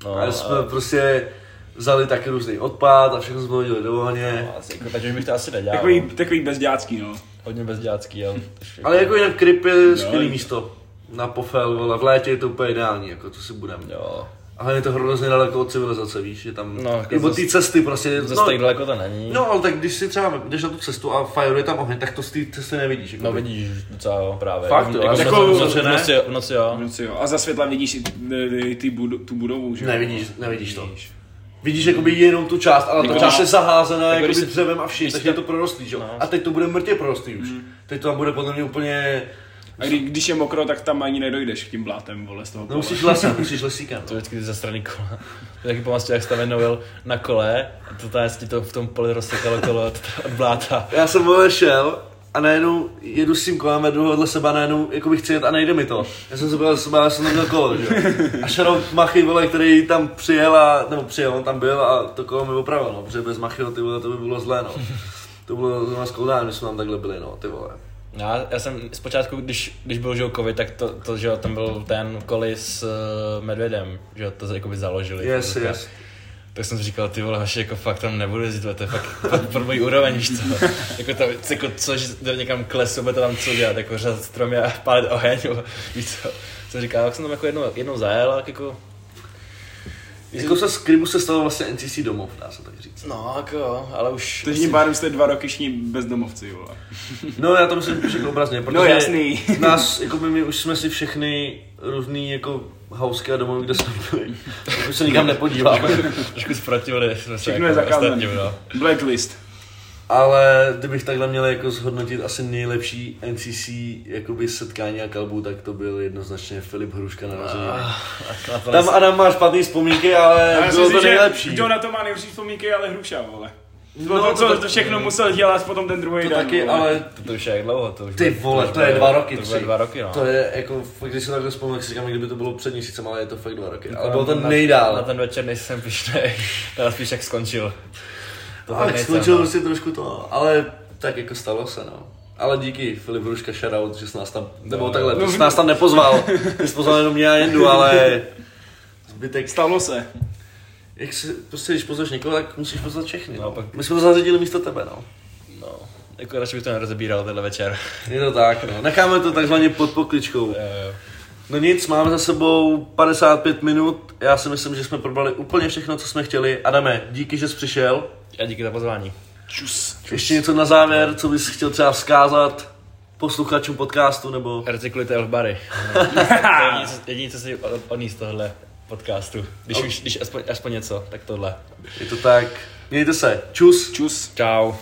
no, a jsme prostě vzali taky různý odpad a všechno jsme hodili do ohně. no, asi, jako, takže bych to asi nedělal. Takový, takový bezdělácký, no. Hodně bezdělácký, ale... Ale jako jinak krip je skvělý Jo. místo. Na pofel, vole, v létě je to úplně ideální, jako to si budeme. Jo, A je to hrozně daleko od civilizace, víš, že tam, No, jako nebo ty cesty prostě, zase no, tak daleko to není. no, ale tak když si třeba jdeš na tu cestu a fajruje tam oheň, tak to z té cesty nevidíš. Jako No vidíš docela jo, právě. Fakt jo, jako, ale jako, jako- v noci, v noci, v noci jo. Noci, jo. A za světla vidíš i ty, ty budu, tu budovu, že jo? Nevidíš, nevidíš to. Vidíš jakoby jenom tu část, ale Jako ta část když- je zaházená jako jakoby dřevem a vším, takže je to prorostlý, že jo? No. A teď to bude mrtě prorostlý už. Teď to tam bude podle mě úplně... A kdy, když je mokro, tak tam ani nedojdeš tím blátem, vole, z toho No musíš lesem, musíš lesíkem. To vždycky ty zastraný kola. To taky pamatuju, jak jednou jel na kole a to tady ti to v tom poli rozsekalo kolo od, od bláta. Já jsem vole šel a najednou jedu s tím kolem, jedu vedle sebe a najednou jako bych chci jet a nejde mi to. Já jsem se byl sebe, já jsem neměl kolo, že jo. A Shadow Machy, vole, který tam přijel a, nebo přijel, on tam byl a to kolo mi opravil, no, protože bez Machyho, ty vole, to by bylo zlé, no. To bylo zrovna skloudání, když jsme tam takhle byli, no, ty vole. Já, já jsem zpočátku, když, když byl že covid, tak to, to, že tam byl ten koli s uh, medvědem, že to jakoby založili. Yes, Teďka. yes. tak jsem si říkal, ty vole, haši, jako fakt tam nebudu jezdit, to je fakt fakt pro můj úroveň, víš co. [LAUGHS] jako to, jako co, že jde někam k lesu, bude to tam co dělat, jako řezat stromy a [LAUGHS] pálit oheň, víš co. Jsem říkal, jak jsem tam jako jednou, jednou zajel, tak jako, Jako se z Krymu se stalo vlastně NCC domov, dá se tak říct. no, jako jo, ale už... Takže tím pádem jste dva roky všichni bezdomovci, vole. No já to myslím všechno obrazně, protože No, jasný. nás, jako my, my, už jsme si všechny různý jako hausky a domovy, kde jsme byli. Už se nikam nepodíváme. Trošku zprotili jsme se Všechno je jako zakázané. ostatním, no. Blacklist. Ale kdybych takhle měl jako zhodnotit asi nejlepší NCC jakoby setkání a kalbu, tak to byl jednoznačně Filip Hruška na to Tam Adam má špatný vzpomínky, ale Já bylo to nejlepší. Kdo na to má nejlepší vzpomínky, ale Hruša, vole. To, No, to, to to všechno musel dělat potom ten druhý To den. taky, vole. ale To, to už je jak dlouho, to už ty bude- vole, to je dva roky, To tři. dva roky, no. To je jako, fakt, když si takhle vzpomínám, tak si říkám, kdyby to bylo před měsícem, ale je to fakt dva roky. Ale bylo to nejdál. Na ten večer nejsem pišnej, teda spíš jak skončil. To Ale tak no. prostě trošku to, ale tak jako stalo se, no. Ale díky Filip Hruška shoutout, že jsi nás tam, nebo No, takhle, no. ty jsi nás tam nepozval. Ty jsi pozval jenom mě a Jendu, ale zbytek, Stalo se. jak si, prostě když pozveš někoho, tak musíš pozvat všechny. No, No, pak- My jsme to zařadili místo tebe, no. No, jako radši bych to nerozebíral tenhle večer. Je to tak, no. Necháme to takzvaně pod pokličkou. Jo, jo. No nic, máme za sebou 55 minut. Já si myslím, že jsme probrali úplně všechno, co jsme chtěli. Adame, díky, že jsi přišel. A díky za pozvání. Čus. Ještě něco na závěr, co bys chtěl třeba vzkázat posluchačům podcastu, nebo... Recyklujte elfbary. [LAUGHS] jediné, co- si od- odníst tohle podcastu. Když už, když aspoň, aspoň něco, tak tohle. Je to tak. Mějte se. Čus. Čus. Čau.